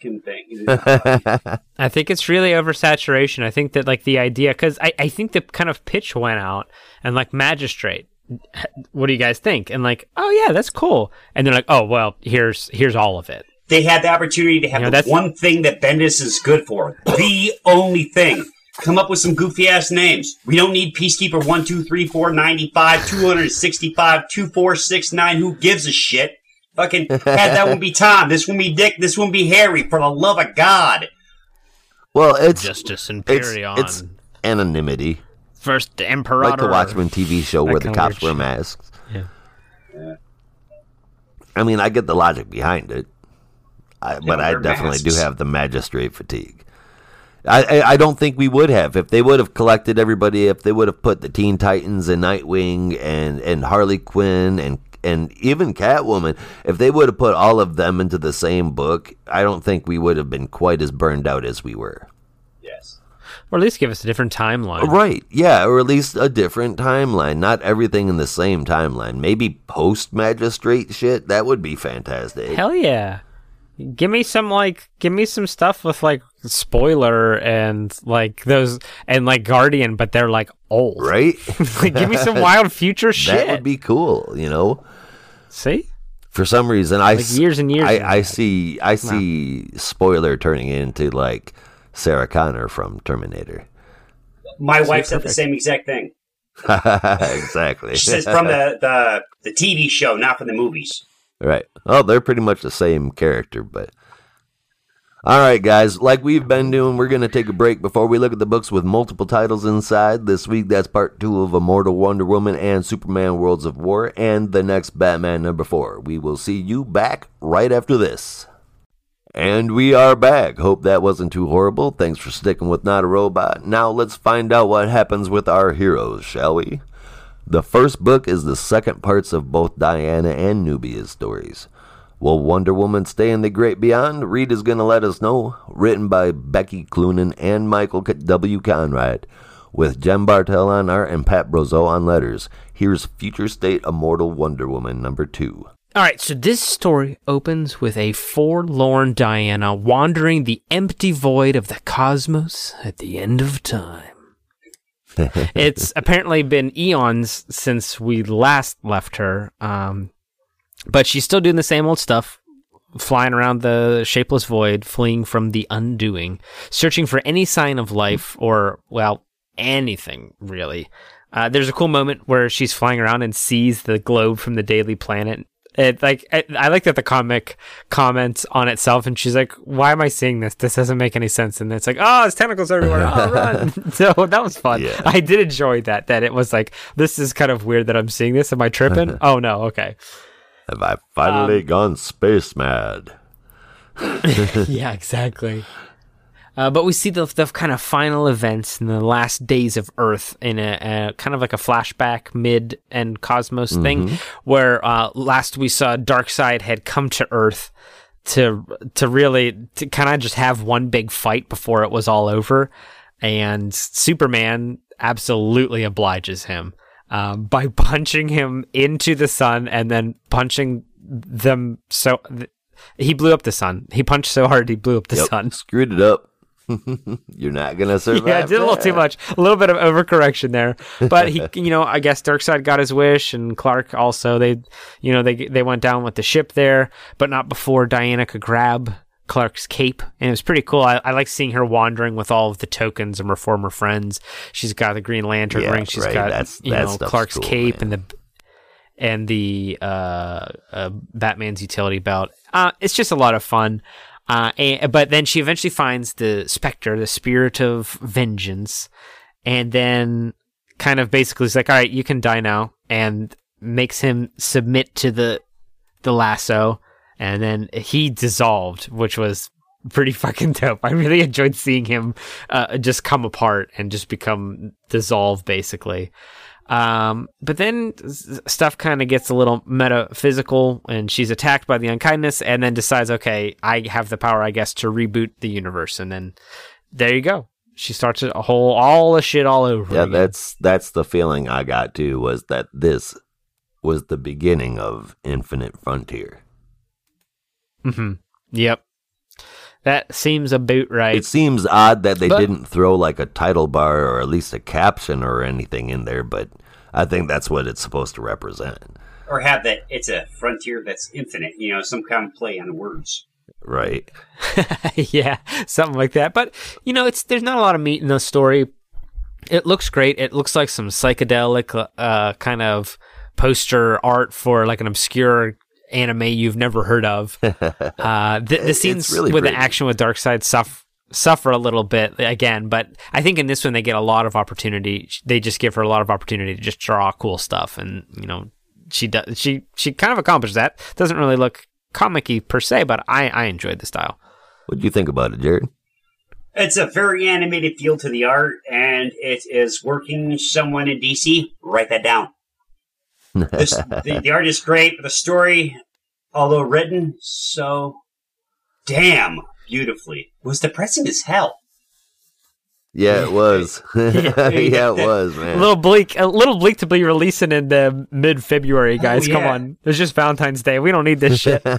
[SPEAKER 2] fucking thing.
[SPEAKER 3] I think it's really oversaturation. I think that like the idea, because I, I think the kind of pitch went out and like magistrate. What do you guys think? And like, oh yeah, that's cool. And they're like, oh well, here's here's all of it.
[SPEAKER 2] they had the opportunity to have
[SPEAKER 3] You know,
[SPEAKER 2] the
[SPEAKER 3] that's-
[SPEAKER 2] one thing that Bendis is good for. The only thing. Come up with some goofy ass names. We don't need Peacekeeper 1, 2, 3, 4, 95, 265, 2469. Who gives a shit? Fucking had that one be Tom. This one be Dick. This one be Harry. For the love of God.
[SPEAKER 1] well, it's
[SPEAKER 3] Justice
[SPEAKER 1] it's,
[SPEAKER 3] Imperion.
[SPEAKER 1] it's anonymity,
[SPEAKER 3] First Emperor.
[SPEAKER 1] like the Watchmen TV show where the cops wear masks.
[SPEAKER 3] Yeah.
[SPEAKER 1] I mean, I get the logic behind it, I, but I
[SPEAKER 2] wear
[SPEAKER 1] definitely do have the magistrate fatigue. I, I I don't think we would have if they would have collected everybody. If they would have put the Teen Titans and Nightwing and and Harley Quinn and and even Catwoman, if they would have put all of them into the same book, I don't think we would have been quite as burned out as we were.
[SPEAKER 2] Yes.
[SPEAKER 3] Or at least give us a different timeline.
[SPEAKER 1] Uh, right. Yeah, or at least a different timeline. Not everything in the same timeline. Maybe post magistrate shit. That would be fantastic.
[SPEAKER 3] Hell yeah. Give me some like give me some stuff with like spoiler and like those and like Guardian, but they're like old.
[SPEAKER 1] Right?
[SPEAKER 3] like, give me some wild future shit.
[SPEAKER 1] that would be cool, you know?
[SPEAKER 3] See?
[SPEAKER 1] For some reason I
[SPEAKER 3] Like
[SPEAKER 1] s-
[SPEAKER 3] years and years
[SPEAKER 1] I, I see I see spoiler turning into like Sarah Connor from Terminator.
[SPEAKER 2] My wife said the same exact thing.
[SPEAKER 1] exactly.
[SPEAKER 2] She says from the, the, the TV show, not from the movies.
[SPEAKER 1] Right. Oh, they're pretty much the same character, but. All right, guys. Like we've been doing, we're going to take a break before we look at the books with multiple titles inside. This week, that's part two of Immortal Wonder Woman and Superman Worlds of War, and the next Batman number four. We will see you back right after this. And we are back. Hope that wasn't too horrible. Thanks for sticking with Not a Robot. Now let's find out what happens with our heroes, shall we? The first book is the second parts of both Diana and Nubia's stories. Will Wonder Woman stay in the great beyond? Reed is going to let us know. Written by Becky Cloonan and Michael W. Conrad, with Jen Bartel on art and Pat Brosseau on letters. Here's Future State Immortal Wonder Woman number two.
[SPEAKER 3] All right, so this story opens with a forlorn Diana wandering the empty void of the cosmos at the end of time. it's apparently been eons since we last left her, um, but she's still doing the same old stuff, flying around the shapeless void, fleeing from the undoing, searching for any sign of life or, well, anything really. Uh, there's a cool moment where she's flying around and sees the globe from the Daily Planet. It like I, I like that the comic comments on itself, and she's like, "Why am I seeing this? This doesn't make any sense." And it's like, "Oh, it's tentacles everywhere! Oh, run!" so that was fun.
[SPEAKER 1] Yeah.
[SPEAKER 3] I did enjoy that. That it was like, "This is kind of weird that I'm seeing this. Am I tripping?" oh no, okay.
[SPEAKER 1] Have I finally um, gone space mad?
[SPEAKER 3] yeah, exactly. Uh, but we see the, the kind of final events in the last days of Earth in a, a kind of like a flashback mid and cosmos thing, where uh, last we saw Darkseid had come to Earth to to really to kind of just have one big fight before it was all over, and Superman absolutely obliges him um, by punching him into the sun and then punching them so. Th- he blew up the sun. He punched so hard he blew up the
[SPEAKER 1] Yep,
[SPEAKER 3] sun.
[SPEAKER 1] Screwed it up. You're not gonna survive.
[SPEAKER 3] Yeah, I did a little too much. A little bit of overcorrection there. But he, you know, I guess Darkseid got his wish, and Clark also. They, you know, they they went down with the ship there, but not before Diana could grab Clark's cape, and it was pretty cool. I, I like seeing her wandering with all of the tokens and her former friends. She's got the Green Lantern
[SPEAKER 1] Yeah,
[SPEAKER 3] ring. She's
[SPEAKER 1] right.
[SPEAKER 3] got
[SPEAKER 1] That's-
[SPEAKER 3] you know Clark's
[SPEAKER 1] cool,
[SPEAKER 3] cape
[SPEAKER 1] man.
[SPEAKER 3] and the and the uh, uh, Batman's utility belt. Uh, it's just a lot of fun. Uh, and, but then she eventually finds the Spectre, the spirit of vengeance, and then kind of basically is like, "All right, you can die now," and makes him submit to the the lasso, and then he dissolved, which was pretty fucking dope. I really enjoyed seeing him uh, just come apart and just become dissolve, basically. Um, but then stuff kind of gets a little metaphysical, and she's attacked by the unkindness, and then decides, okay, I have the power, I guess, to reboot the universe, and then there you go. She starts a whole all the shit all over.
[SPEAKER 1] Yeah,
[SPEAKER 3] again.
[SPEAKER 1] that's that's the feeling I got too. Was that this was the beginning of Infinite Frontier?
[SPEAKER 3] hmm Yep. That seems about right.
[SPEAKER 1] It seems odd that they
[SPEAKER 3] But-
[SPEAKER 1] didn't throw like a title bar or at least a caption or anything in there, but I think that's what it's supposed to represent.
[SPEAKER 2] Or have that it's a frontier that's infinite, you know, some kind of play on words.
[SPEAKER 1] Right.
[SPEAKER 3] yeah, something like that. But you know, it's there's not a lot of meat in the story. It looks great. It looks like some psychedelic uh, kind of poster art for like an obscure anime you've never heard of. Uh, the, the
[SPEAKER 1] It's
[SPEAKER 3] scenes
[SPEAKER 1] really
[SPEAKER 3] with the action with Darkseid suffer suffer a little bit again, but I think in this one they get a lot of opportunity. They just give her a lot of opportunity to just draw cool stuff, and you know she does. She she kind of accomplished that. Doesn't really look comic-y per se, but I I enjoyed the style.
[SPEAKER 1] What do you think about it, Jared?
[SPEAKER 2] It's a very animated feel to the art, and it is working. Someone in DC, write that down. This, the, the art is great, but the story, although written so damn beautifully, was depressing as hell.
[SPEAKER 1] Yeah, it was. yeah, it was, man.
[SPEAKER 3] A little bleak, a little bleak to be releasing in the mid February, oh, guys. Come
[SPEAKER 2] yeah.
[SPEAKER 3] on, it's just Valentine's Day. We don't need this shit.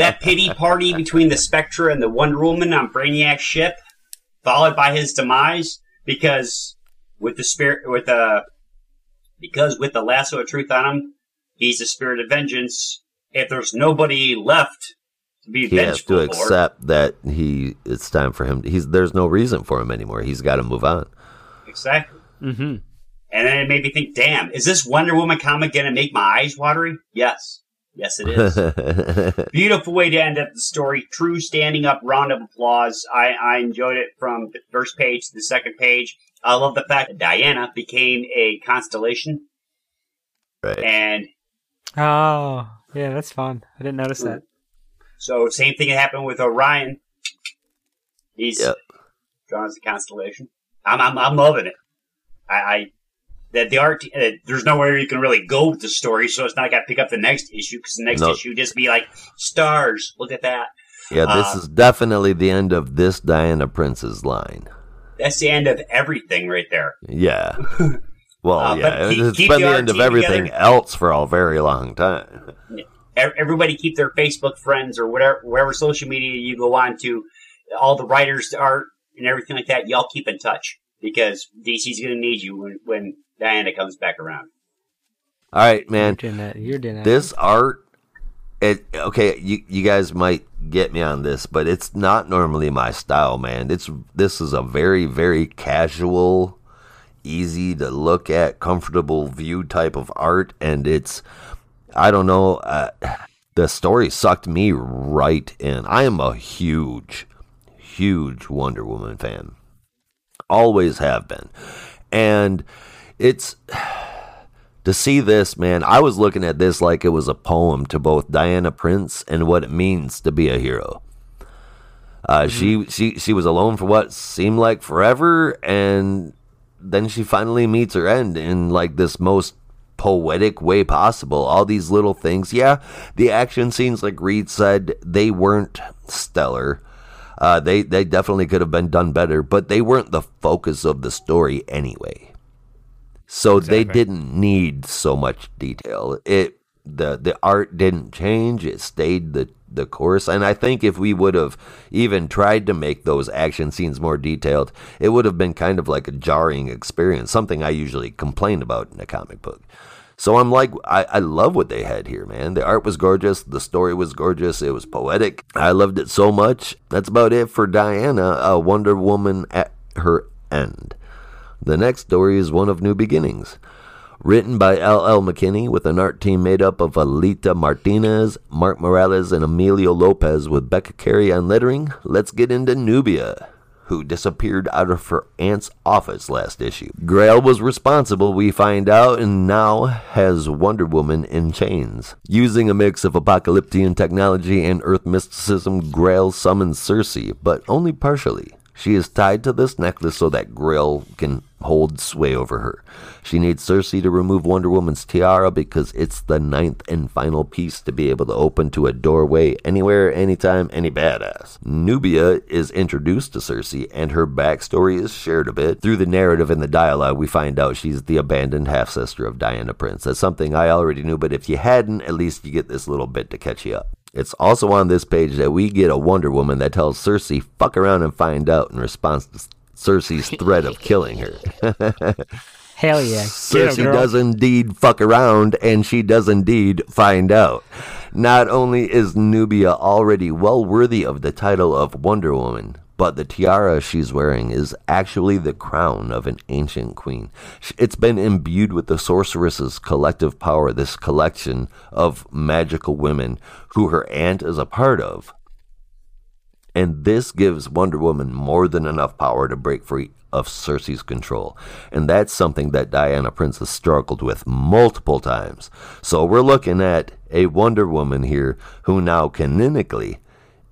[SPEAKER 2] That pity party between the Spectre and the Wonder Woman on Brainiac's ship, followed by his demise, because with the spirit, with the, because with the lasso of truth on him, he's the spirit of vengeance. If there's nobody left to be
[SPEAKER 1] he has to
[SPEAKER 2] for,
[SPEAKER 1] accept that he it's time for him. He's there's no reason for him anymore. He's got to move on.
[SPEAKER 2] exactly.
[SPEAKER 3] Mm-hmm.
[SPEAKER 2] And then it made me think, damn, is this Wonder Woman comic gonna make my eyes watery? Yes. Yes, it is. Beautiful way to end up the story. True standing up round of applause. I, I enjoyed it from the first page to the second page. I love the fact that Diana became a constellation.
[SPEAKER 1] right.
[SPEAKER 2] And
[SPEAKER 3] Oh, yeah, that's fun. I didn't notice that.
[SPEAKER 2] so same thing happened with Orion. He's
[SPEAKER 1] Yep.
[SPEAKER 2] drawn as a constellation. I'm, I'm, I'm loving it. I, I that the art, uh, there's nowhere you can really go with the story, so it's not like I pick up the next issue because the next
[SPEAKER 1] No.
[SPEAKER 2] issue just be like stars. Look at that.
[SPEAKER 1] Yeah, this
[SPEAKER 2] Uh,
[SPEAKER 1] is definitely the end of this Diana Prince's line.
[SPEAKER 2] That's the end of everything right there.
[SPEAKER 1] Yeah. Well,
[SPEAKER 2] Uh,
[SPEAKER 1] yeah,
[SPEAKER 2] but keep-
[SPEAKER 1] it's
[SPEAKER 2] keep
[SPEAKER 1] been
[SPEAKER 2] the
[SPEAKER 1] the end of everything
[SPEAKER 2] together.
[SPEAKER 1] else for a very long time.
[SPEAKER 2] everybody keep their Facebook friends or whatever, wherever social media you go on to, all the writers are and everything like that. Y'all keep in touch because DC's going to need you when, when Diana comes back around.
[SPEAKER 1] All right, man.
[SPEAKER 3] You're doing that. You're doing that.
[SPEAKER 1] This art, it okay. You you guys might get me on this, but it's not normally my style, man. It's this is a very very casual, easy to look at, comfortable view type of art, and it's I don't know. Uh, the story sucked me right in. I am a huge, huge Wonder Woman fan. Always have been, and it's to see this, man, I was looking at this like it was a poem to both Diana Prince and what it means to be a hero. Uh, mm-hmm. She she she was alone for what seemed like forever, and then she finally meets her end in like this most poetic way possible. All these little things, yeah. The action scenes, like Reed said, they weren't stellar. Uh, they they definitely could have been done better, but they weren't the focus of the story anyway. So exactly. they didn't need so much detail. It the the art didn't change. It stayed the the course. And I think if we would have even tried to make those action scenes more detailed, it would have been kind of like a jarring experience, something I usually complain about in a comic book. So I'm like, I, I love what they had here, man. The art was gorgeous. The story was gorgeous. It was poetic. I loved it so much. That's about it for Diana, a Wonder Woman at her end. The next story is one of New Beginnings. Written by L. L. McKinney with an art team made up of Alitha Martinez, Mark Morales, and Emilio Lopez with Becca Carey on lettering, let's get into Nubia, who disappeared out of her aunt's office last issue. Grail was responsible, we find out, and now has Wonder Woman in chains. Using a mix of apocalyptic technology and Earth mysticism, Grail summons Circe, but only partially. She is tied to this necklace so that Grail can hold sway over her. She needs Circe to remove Wonder Woman's tiara because it's the ninth and final piece to be able to open to a doorway anywhere, anytime, any badass. Nubia is introduced to Circe, and her backstory is shared a bit. Through the narrative and the dialogue, we find out she's the abandoned half sister of Diana Prince. That's something I already knew, but if you hadn't, at least you get this little bit to catch you up. It's also on this page that we get a Wonder Woman that tells Circe, fuck around and find out in response to Circe's threat of killing her.
[SPEAKER 3] Hell yeah.
[SPEAKER 1] Circe does indeed fuck around, and she does indeed find out. Not only is Nubia already well worthy of the title of Wonder Woman, but the tiara she's wearing is actually the crown of an ancient queen. It's been imbued with the sorceress's collective power, this collection of magical women who her aunt is a part of. And this gives Wonder Woman more than enough power to break free of Circe's control. And that's something that Diana Prince has struggled with multiple times. So we're looking at a Wonder Woman here who now canonically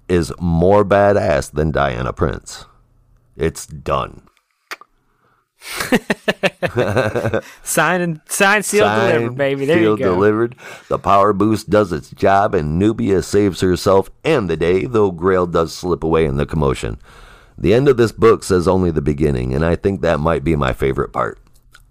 [SPEAKER 1] is more badass than Diana Prince. It's done.
[SPEAKER 3] sign and sign, seal, Sign, delivered, baby. There you go.
[SPEAKER 1] delivered. The power boost does its job, and Nubia saves herself and the day, though Grail does slip away in the commotion. The end of this book says only the beginning, and I think that might be my favorite part.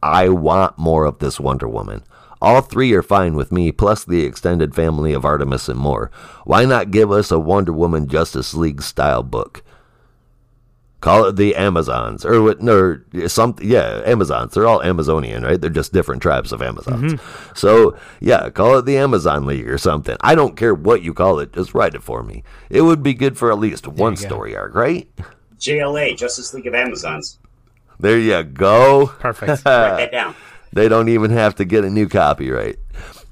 [SPEAKER 1] I want more of this Wonder Woman. All three are fine with me, plus the extended family of Artemis and more. Why not give us a Wonder Woman Justice League style book? Call it the Amazons, or what? No, something. Yeah, Amazons. They're all Amazonian, right? They're just different tribes of Amazons. Mm-hmm. So yeah, call it the Amazon League or something. I don't care what you call it. Just write it for me. It would be good for at least one story arc, right?
[SPEAKER 2] JLA, Justice League of Amazons.
[SPEAKER 1] There you go.
[SPEAKER 3] Perfect.
[SPEAKER 2] Write that down.
[SPEAKER 1] They don't even have to get a new copyright.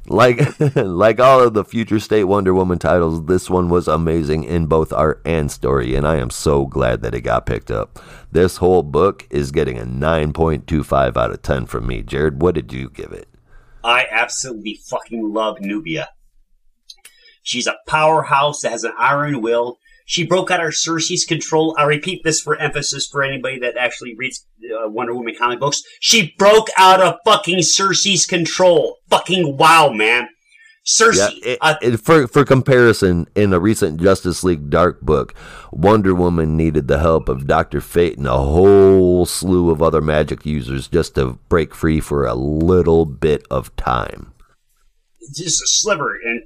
[SPEAKER 1] Like like all of the future state Wonder Woman titles, this one was amazing in both art and story, and I am so glad that it got picked up. This whole book is getting a 9.25 out of 10 from me. Jared, what did you give it?
[SPEAKER 2] I absolutely fucking love Nubia. She's a powerhouse that has an iron will. She broke out of Circe's control. I repeat this for emphasis for anybody that actually reads uh, Wonder Woman comic books. She broke out of fucking Circe's control. Fucking wow, man. Circe. Yeah,
[SPEAKER 1] it, uh, it, for for comparison, in a recent Justice League Dark book, Wonder Woman needed the help of Doctor Fate and a whole slew of other magic users just to break free for a little bit of time.
[SPEAKER 2] Just a sliver, and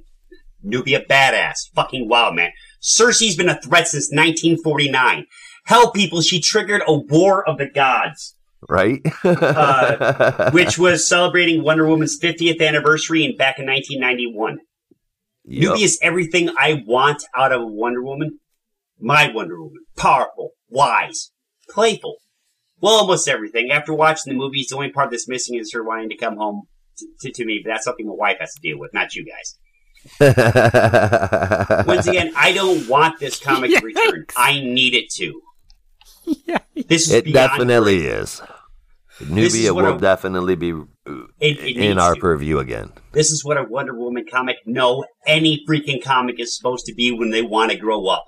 [SPEAKER 2] Nubia badass. Fucking wild, man. Circe's been a threat since 1949. Hell, people, she triggered a war of the gods.
[SPEAKER 1] Right?
[SPEAKER 2] uh, which was celebrating Wonder Woman's 50th anniversary in, back in 1991. Yep. Nubia is everything I want out of a Wonder Woman. My Wonder Woman. Powerful, wise, playful. Well, almost everything. After watching the movies, the only part that's missing is her wanting to come home to, to, to me, but that's something my wife has to deal with, not you guys. Once again, I don't want this comic Yikes. to return. I need it to.
[SPEAKER 1] Yikes. This is it definitely great. is. Nubia will I, definitely be it, it in our to. purview again.
[SPEAKER 2] This is what a Wonder Woman comic, no, any freaking comic is supposed to be when they want to grow up.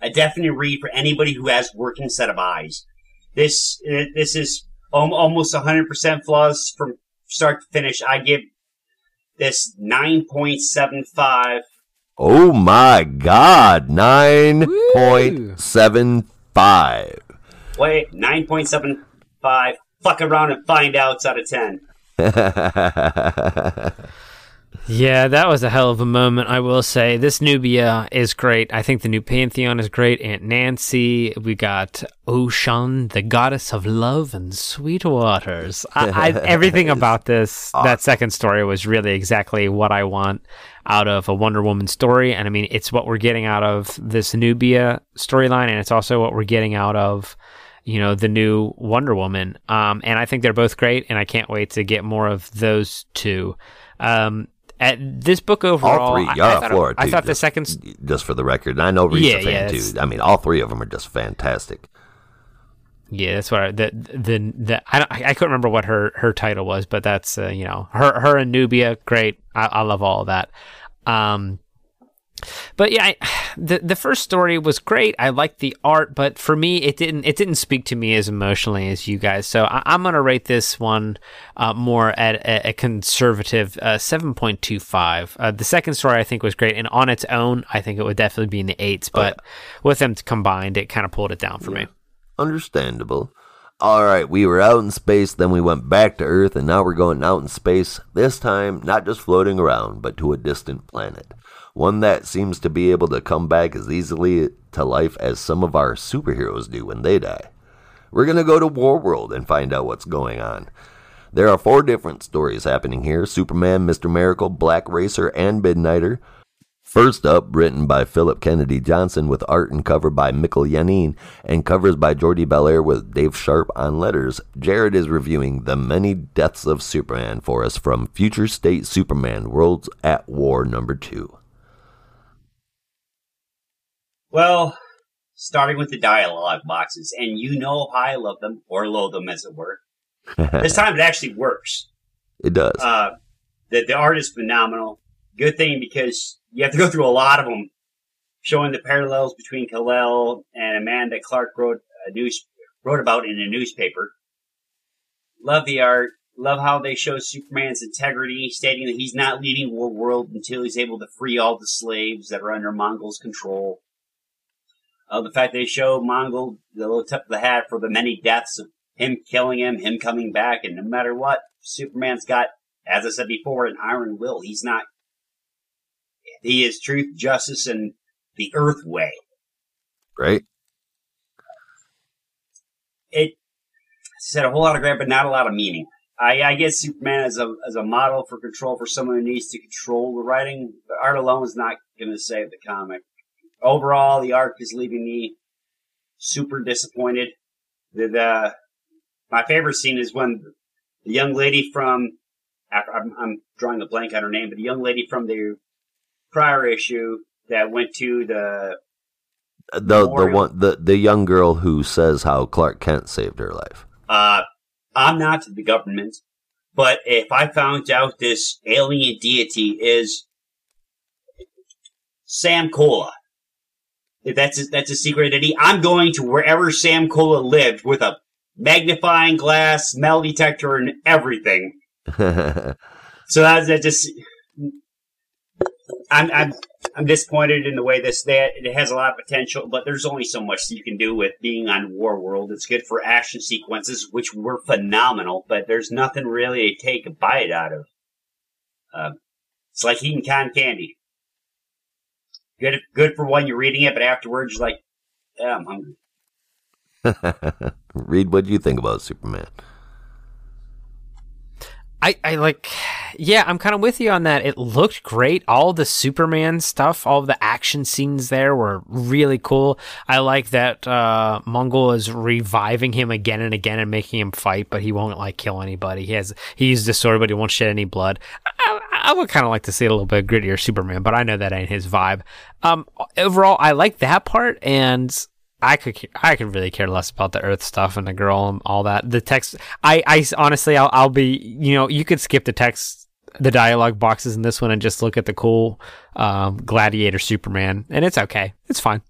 [SPEAKER 2] A definite read for anybody who has working set of eyes. This uh, this is almost 100% flaws from start to finish. I give this 9.75.
[SPEAKER 1] Oh my god, 9.75.
[SPEAKER 2] Wait, 9.75. Fuck around and find out out of 10.
[SPEAKER 3] Yeah, that was a hell of a moment, I will say. This Nubia is great. I think the new Pantheon is great. Aunt Nancy. We got Oshun, the goddess of love and sweet waters. I, I, everything about this, that second story was really exactly what I want out of a Wonder Woman story. And I mean, it's what we're getting out of this Nubia storyline, and it's also what we're getting out of you know the new Wonder Woman. Um, and I think they're both great, and I can't wait to get more of those two. Um, at this book overall,
[SPEAKER 1] all three. Yara I, I thought, Flora,
[SPEAKER 3] I thought
[SPEAKER 1] just,
[SPEAKER 3] the second,
[SPEAKER 1] just for the record, and I know Reed's yeah, a fan yeah, too. I mean, all three of them are just fantastic.
[SPEAKER 3] Yeah, that's what I, the the the I don't, I couldn't remember what her her title was, but that's uh, you know her her and Nubia, great. I, I love all of that. Um, but yeah, I, the the first story was great. I liked the art, but for me, it didn't it didn't speak to me as emotionally as you guys. So I, am gonna rate this one uh, more at a, a conservative uh, seven point two five. Uh, the second story I think was great, and on its own, I think it would definitely be in the eights. Oh, but oh, yeah. with them combined, it kind of pulled it down for yeah. me.
[SPEAKER 1] Understandable. All right, we were out in space, then we went back to Earth, and now we're going out in space. This time, not just floating around, but to a distant planet one that seems to be able to come back as easily to life as some of our superheroes do when they die. We're going to go to Warworld and find out what's going on. There are four different stories happening here Superman, Mr. Miracle, Black Racer, and Midnighter. First up, written by Philip Kennedy Johnson with art and cover by Mikel Janín and covers by Jordie Bellaire with Dave Sharp on letters, Jared is reviewing The Many Deaths of Superman for us from Future State Superman Worlds at War number 2.
[SPEAKER 2] Well, starting with the dialogue boxes, and you know how I love them, or loathe them, as it were. this time it actually works.
[SPEAKER 1] It does.
[SPEAKER 2] Uh, the, the art is phenomenal. Good thing because you have to go through a lot of them, showing the parallels between Kal-El and a man that Clark wrote a news wrote about in a newspaper. Love the art. Love how they show Superman's integrity, stating that he's not leaving Warworld until he's able to free all the slaves that are under Mongul's control. Uh, the fact they show Mongul the little tip of the hat for the many deaths of him killing him, him coming back, and no matter what, Superman's got, as I said before, an iron will. He's not. He is truth, justice, and the Earth way.
[SPEAKER 1] Right.
[SPEAKER 2] It said a whole lot of great, but not a lot of meaning. I, I get Superman as a as a model for control for someone who needs to control the writing. But art alone is not going to save the comic overall, the arc is leaving me super disappointed. The, the my favorite scene is when the young lady from I'm, I'm drawing a blank on her name, but the young lady from the prior issue that went to the
[SPEAKER 1] the memorial. the one the the young girl who says how Clark Kent saved her life.
[SPEAKER 2] Uh, I'm not the government, but if I found out this alien deity is Sam Cola, that's a, that's a secret identity, I'm going to wherever Sam Cola lived with a magnifying glass, metal detector, and everything. so that's that just. I'm I'm I'm disappointed in the way this that it has a lot of potential, but there's only so much you can do with being on War World. It's good for action sequences, which were phenomenal, but there's nothing really to take a bite out of. Uh, it's like eating cotton candy. Good good for when you're reading it, but afterwards you're like, yeah, I'm hungry.
[SPEAKER 1] Read what you think about Superman.
[SPEAKER 3] I, I like, yeah, I'm kind of with you on that. It looked great. All the Superman stuff, all the action scenes there were really cool. I like that uh, Mongul is reviving him again and again and making him fight, but he won't like kill anybody. He has he used the sword, but he won't shed any blood. I, I would kind of like to see a little bit grittier Superman, but I know that ain't his vibe. Um, overall, I like that part, and I could I could really care less about the Earth stuff and the girl and all that. The text, I, I honestly, I'll, I'll be, you know, you could skip the text, the dialogue boxes in this one and just look at the cool um, Gladiator Superman, and it's okay. It's fine.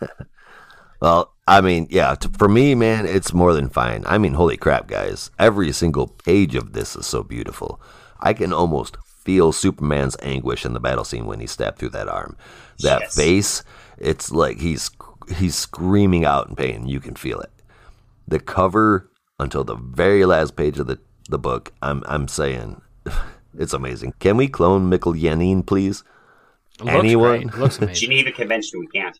[SPEAKER 1] well, I mean, yeah, t- for me, man, it's more than fine. I mean, holy crap, guys! Every single page of this is so beautiful. I can almost feel Superman's anguish in the battle scene when he stabbed through that arm. That yes. face, it's like he's he's screaming out in pain. You can feel it. The cover until the very last page of the, the book, I'm I'm saying it's amazing. Can we clone Mikel Janín, please?
[SPEAKER 3] Looks Anyone? Looks amazing.
[SPEAKER 2] Geneva Convention, we can't.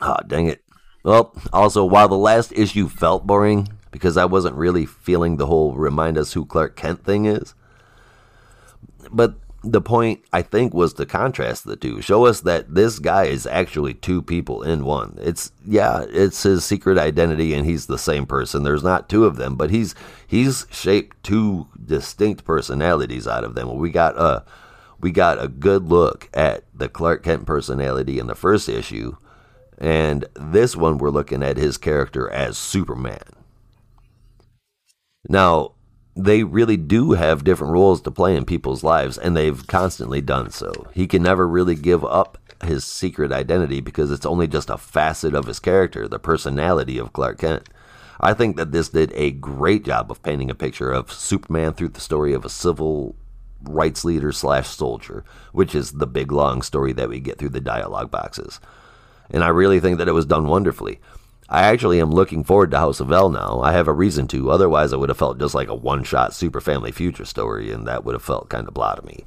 [SPEAKER 1] Ah, oh, dang it. Well, also, while the last issue felt boring because I wasn't really feeling the whole remind us who Clark Kent thing is, but the point I think was to contrast the two, show us that this guy is actually two people in one. It's yeah, it's his secret identity, and he's the same person. There's not two of them, but he's he's shaped two distinct personalities out of them. We got a we got a good look at the Clark Kent personality in the first issue, and this one we're looking at his character as Superman. Now, they really do have different roles to play in people's lives, and they've constantly done so. He can never really give up his secret identity because it's only just a facet of his character, the personality of Clark Kent. I think that this did a great job of painting a picture of Superman through the story of a civil rights leader slash soldier, which is the big long story that we get through the dialogue boxes. And I really think that it was done wonderfully. I actually am looking forward to House of El now. I have a reason to. Otherwise, I would have felt just like a one shot Super Family Future story, and that would have felt kind of blah to me.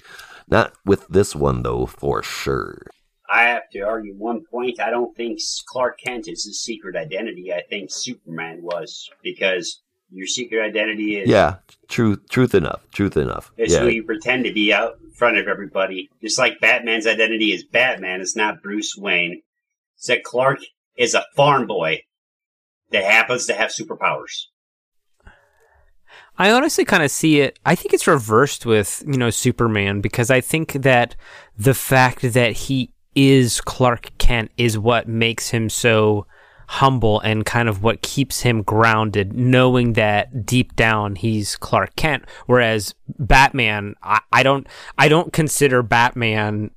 [SPEAKER 1] Not with this one, though, for sure.
[SPEAKER 2] I have to argue one point. I don't think Clark Kent is his secret identity. I think Superman was because your secret identity is
[SPEAKER 1] yeah, truth, truth enough, truth enough.
[SPEAKER 2] It's
[SPEAKER 1] yeah.
[SPEAKER 2] who you pretend to be out in front of everybody. Just like Batman's identity is Batman, it's not Bruce Wayne. It's that Clark is a farm boy that happens to have superpowers.
[SPEAKER 3] I honestly kind of see it. I think it's reversed with, you know, Superman because I think that the fact that he is Clark Kent is what makes him so humble and kind of what keeps him grounded, knowing that deep down he's Clark Kent. Whereas Batman, I, I don't, I don't consider Batman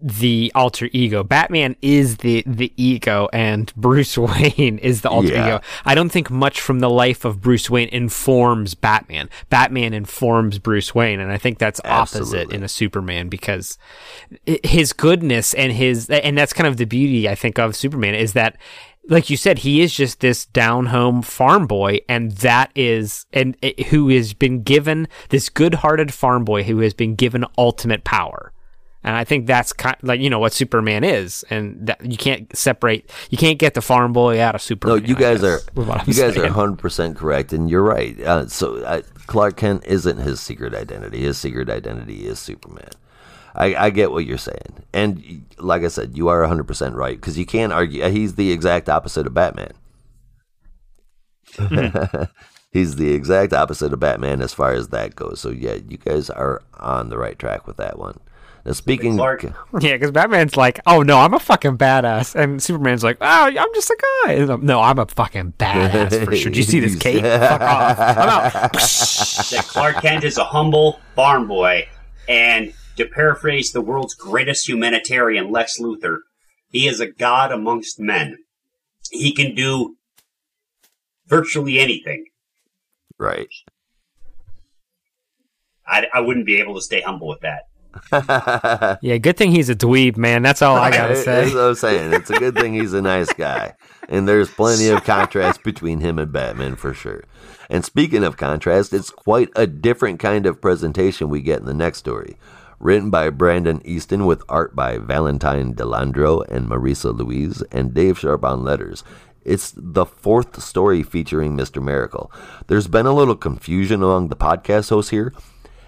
[SPEAKER 3] the alter ego. Batman is the the ego, and Bruce Wayne is the alter yeah. ego. I don't think much from the life of Bruce Wayne informs Batman. Batman informs Bruce Wayne, and I think that's Absolutely. opposite in a Superman because his goodness and his and that's kind of the beauty I think of Superman is that. Like you said, he is just this down home farm boy, and that is, and eh, who has been given this good hearted farm boy who has been given ultimate power and I think that's kind of like you know what Superman is, and that you can't separate, you can't get the farm boy out of Superman.
[SPEAKER 1] No, you guys are you guys saying. are hundred percent correct, and you're right. Uh, so uh, Clark Kent isn't his secret identity. His secret identity is Superman. I, I get what you're saying, and like I said, you are hundred percent right because you can't argue. Uh, he's the exact opposite of Batman. he's the exact opposite of Batman as far as that goes. So yeah, you guys are on the right track with that one. Now, speaking,
[SPEAKER 3] Clark. yeah, because Batman's like, "Oh no, I'm a fucking badass," and Superman's like, "Oh, I'm just a guy." no, I'm a fucking badass for sure. Do you see this cape? Fuck off! I'm out.
[SPEAKER 2] that Clark Kent is a humble farm boy, and to paraphrase the world's greatest humanitarian, Lex Luthor, he is a god amongst men. He can do virtually anything.
[SPEAKER 1] Right.
[SPEAKER 2] I, I wouldn't be able to stay humble with that.
[SPEAKER 3] yeah, good thing he's a dweeb, man. That's all I gotta say.
[SPEAKER 1] That's what I'm saying. It's a good thing he's a nice guy, and there's plenty of contrast between him and Batman for sure. And speaking of contrast, it's quite a different kind of presentation we get in the next story. Written by Brandon Easton with art by Valentine Delandro and Marissa Louise and Dave Sharp on letters. It's the fourth story featuring Mr. Miracle. There's been a little confusion among the podcast hosts here,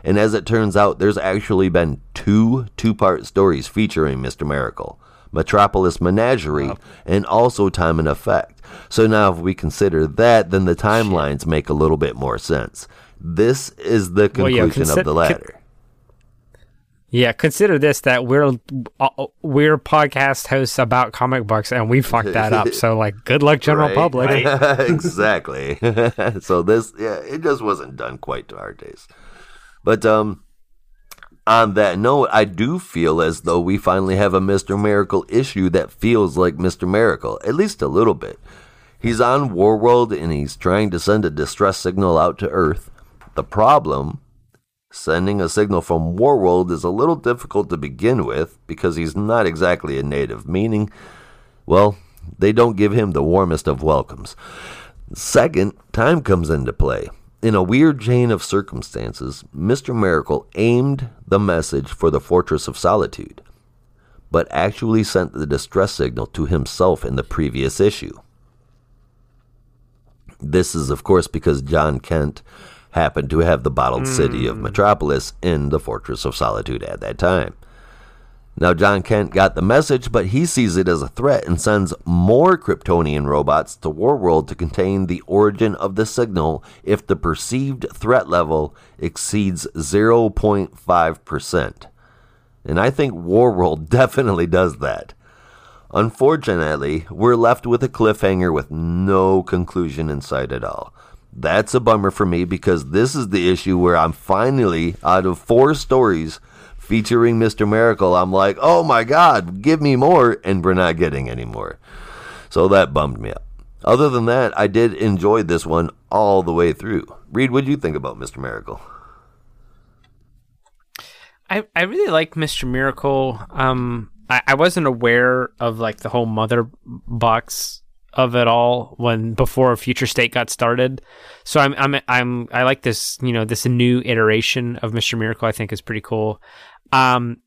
[SPEAKER 1] and as it turns out, there's actually been two two part stories featuring Mr. Miracle. Metropolis Menagerie, wow. and also Time and Effect. So now, if we consider that, then the timelines Shit. make a little bit more sense. This is the conclusion well, yeah, consi- of the latter. Con-
[SPEAKER 3] yeah, consider this that we're uh, we're podcast hosts about comic books and we fucked that up. So like, good luck, general right, public.
[SPEAKER 1] Right. exactly. so this, yeah, it just wasn't done quite to our taste. But um, on that note, I do feel as though we finally have a Mr. Miracle issue that feels like Mr. Miracle, at least a little bit. He's on Warworld and he's trying to send a distress signal out to Earth. The problem, sending a signal from Warworld is a little difficult to begin with because he's not exactly a native, meaning, well, they don't give him the warmest of welcomes. Second, time comes into play. In a weird chain of circumstances, Mr. Miracle aimed the message for the Fortress of Solitude, but actually sent the distress signal to himself in the previous issue. This is, of course, because Jon Kent happened to have the bottled mm. city of hmm. Metropolis in the Fortress of Solitude at that time. Now, Jon Kent got the message, but he sees it as a threat and sends more Kryptonian robots to Warworld to contain the origin of the signal if the perceived threat level exceeds 0.5%. And I think Warworld definitely does that. Unfortunately, we're left with a cliffhanger with no conclusion in sight at all. That's a bummer for me because this is the issue where I'm finally, out of four stories, featuring Mr. Miracle, I'm like, oh my God, give me more, and we're not getting any more. So that bummed me out. Other than that, I did enjoy this one all the way through. Reed, what do you think about Mr. Miracle?
[SPEAKER 3] I, I really like Mr. Miracle. Um, I, I wasn't aware of like the whole mother box of it all when before Future State got started. So I'm I'm I'm I like this you know this new iteration of Mr. Miracle. I think is pretty cool. Um,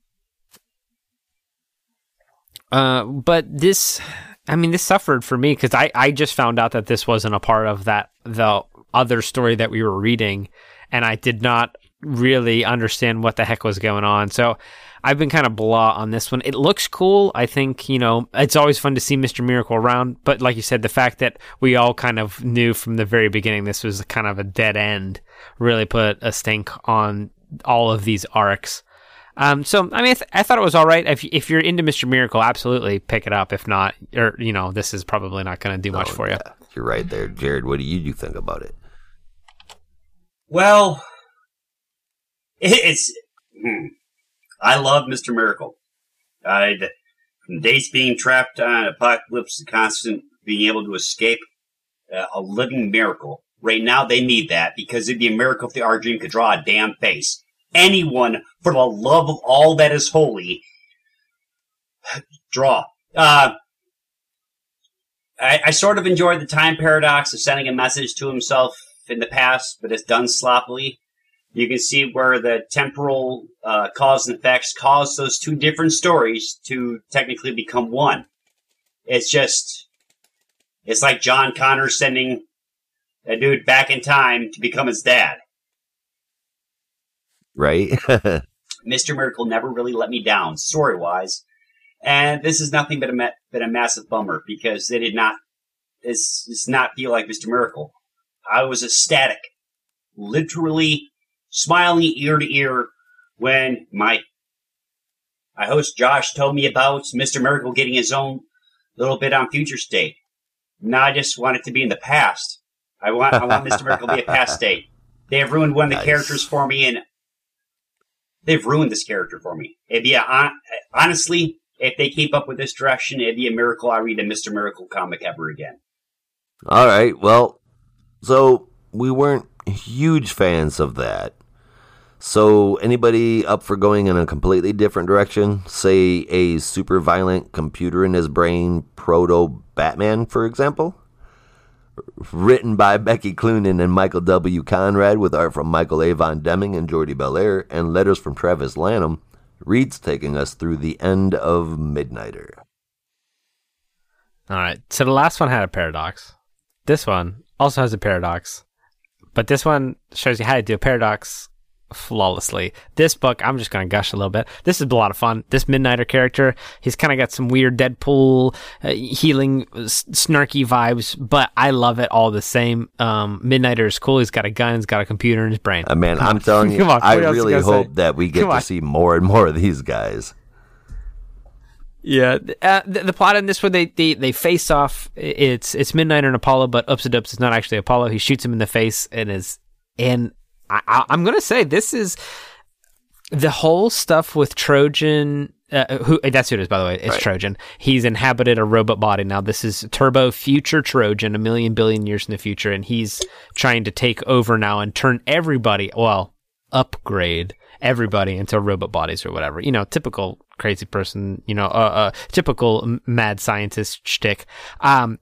[SPEAKER 3] uh, but this, I mean, this suffered for me because I, I just found out that this wasn't a part of that, the other story that we were reading. And I did not really understand what the heck was going on. So I've been kind of blah on this one. It looks cool. I think, you know, it's always fun to see Mr. Miracle around. But like you said, the fact that we all kind of knew from the very beginning this was kind of a dead end really put a stink on all of these arcs. Um, so I mean, I, th- I, thought it was all right. If if you're into Mr. Miracle, absolutely pick it up. If not, or you know, this is probably not going to do much oh, for yeah. you.
[SPEAKER 1] You're right there, Jared. What do you, you think about it?
[SPEAKER 2] Well, it's. Hmm, I love Mr. Miracle. I from days being trapped on Apokolips to constant being able to escape, uh, a living miracle. Right now, they need that because it'd be a miracle if the Argene could draw a damn face anyone for the love of all that is holy. Draw. Uh, I, I sort of enjoyed the time paradox of sending a message to himself in the past, but it's done sloppily. You can see where the temporal uh, cause and effects cause those two different stories to technically become one. It's just, it's like John Connor sending a dude back in time to become his dad
[SPEAKER 1] right?
[SPEAKER 2] Mr. Miracle never really let me down story wise, and this is nothing but a ma- but a massive bummer because they did not this does not feel like Mr. Miracle. I was ecstatic, literally smiling ear to ear when my my host Josh told me about Mr. Miracle getting his own little bit on Future State. Now I just want it to be in the past. I want I want Mr. Miracle to be a past state. They have ruined one of the nice. characters for me, and they've ruined this character for me. It'd be a, honestly, if they keep up with this direction, it'd be a miracle I read a Mister Miracle comic ever again.
[SPEAKER 1] All right, well, so we weren't huge fans of that. So, anybody up for going in a completely different direction? Say a super violent computer in his brain proto Batman, for example? written by Becky Cloonan and Michael W. Conrad, with art from Michael Avon Oeming and Jordie Bellaire, and letters from Travis Lanham. Reed's taking us through the end of Midnighter.
[SPEAKER 3] All right. So the last one had a paradox. This one also has a paradox, but this one shows you how to do a paradox flawlessly. This book, I'm just going to gush a little bit. This is a lot of fun. This Midnighter character, he's kind of got some weird Deadpool uh, healing s- snarky vibes, but I love it all the same. Um, Midnighter is cool. He's got a gun, he's got a computer in his brain.
[SPEAKER 1] Uh, man, I'm telling you,
[SPEAKER 3] on,
[SPEAKER 1] I really hope
[SPEAKER 3] say?
[SPEAKER 1] that we get
[SPEAKER 3] Come
[SPEAKER 1] to
[SPEAKER 3] on.
[SPEAKER 1] see more and more of these guys.
[SPEAKER 3] Yeah, uh, the, the plot in this one they, they they face off. It's it's Midnighter and Apollo, but Ups and Ups is not actually Apollo. He shoots him in the face and is and I, I, I'm gonna say this is the whole stuff with Trojan. Uh, who that's who it is, by the way. It's
[SPEAKER 1] Right.
[SPEAKER 3] Trojan. He's inhabited a robot body. Now this is Turbo, future Trojan, a million billion years in the future, and he's trying to take over now and turn everybody. Well, upgrade everybody into robot bodies or whatever. You know, typical crazy person. You know, uh, uh typical mad scientist shtick. Um,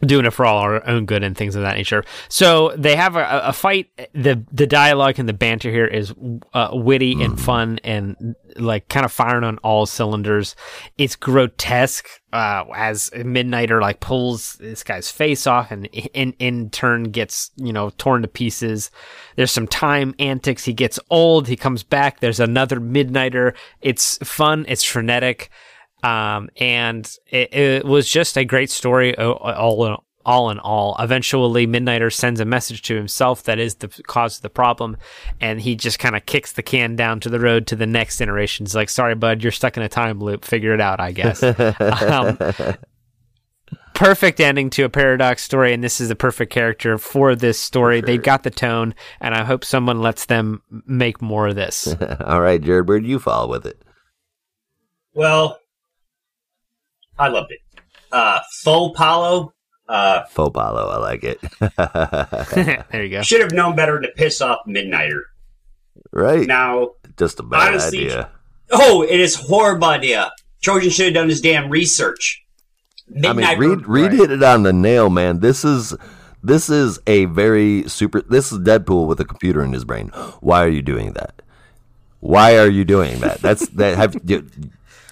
[SPEAKER 3] doing it for all our own good and things of that nature. So they have a, a fight. the The dialogue and the banter here is uh, witty and fun and like kind of firing on all cylinders. It's grotesque uh, as Midnighter like pulls this guy's face off and in in turn gets you know torn to pieces. There's some time antics. He gets old. He comes back. There's another Midnighter. It's fun. It's frenetic um, and it, it was just a great story uh, all in, all in all. Eventually, Midnighter sends a message to himself that is the cause of the problem, and he just kind of kicks the can down to the road to the next generation. He's like, "Sorry, bud, you're stuck in a time loop. Figure it out, I guess." um, perfect ending to a paradox story, and this is the perfect character for this story. They've got the tone, and I hope someone lets them make more of this.
[SPEAKER 1] All right, Jared, where do you fall with it?
[SPEAKER 2] Well, I loved it. Uh, Faux Paulo uh,
[SPEAKER 1] Faux Paulo, I like it.
[SPEAKER 3] there you go.
[SPEAKER 2] should have known better to piss off Midnighter.
[SPEAKER 1] right?
[SPEAKER 2] Now,
[SPEAKER 1] Just a bad
[SPEAKER 2] honestly,
[SPEAKER 1] idea.
[SPEAKER 2] oh, it is horrible idea. Trojan should have done his damn research.
[SPEAKER 1] I
[SPEAKER 2] Midnight
[SPEAKER 1] mean, Reed, Reed hit it on the nail, man. This is this is a very super. This is Deadpool with a computer in his brain. Why are you doing that? Why are you doing that? That's that. Have do,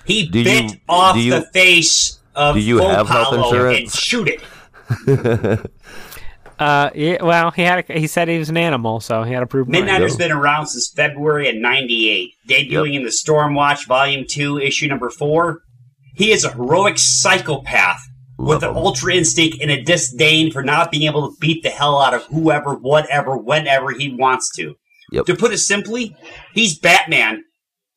[SPEAKER 2] He
[SPEAKER 1] Do
[SPEAKER 2] bit
[SPEAKER 1] you-
[SPEAKER 2] off
[SPEAKER 1] do you-
[SPEAKER 2] the face of
[SPEAKER 1] do you have health
[SPEAKER 2] Paulo and
[SPEAKER 1] insurance?
[SPEAKER 2] shoot it.
[SPEAKER 3] Uh, yeah, well, he had a, he said he was an animal, so he had to prove mine.
[SPEAKER 2] Midnighter's
[SPEAKER 1] go.
[SPEAKER 2] been around since February of 98, debuting in the Stormwatch Volume 2, Issue Number 4. He is a heroic psychopath with
[SPEAKER 1] Love
[SPEAKER 2] an
[SPEAKER 1] him.
[SPEAKER 2] ultra instinct and a disdain for not being able to beat the hell out of whoever, whatever, whenever he wants to.
[SPEAKER 1] Yep.
[SPEAKER 2] To put it simply, he's Batman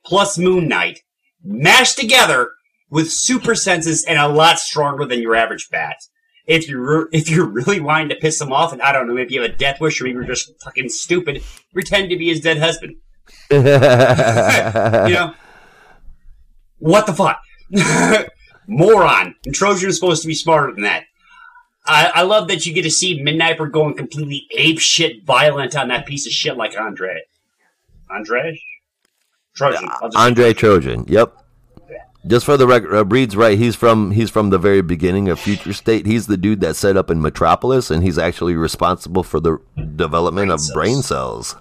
[SPEAKER 2] plus Moon Knight mashed together with super senses and a lot stronger than your average bat. If you're if you're really wanting to piss him off, and I don't know, maybe you have a death wish or you're just fucking stupid, pretend to be his dead husband. You know, what the fuck, moron? And Trojan is supposed to be smarter than that. I, I love that you get to see Midnighter going completely ape shit violent on that piece of shit like Andre. Andre? Trojan. Just-
[SPEAKER 1] Andre Trojan. Yep. Just for the record, uh, Reed's right. He's from he's from the very beginning of Future State. He's the dude that set up in Metropolis, and he's actually responsible for the development
[SPEAKER 2] Brain
[SPEAKER 1] of
[SPEAKER 2] cells.
[SPEAKER 1] brain cells.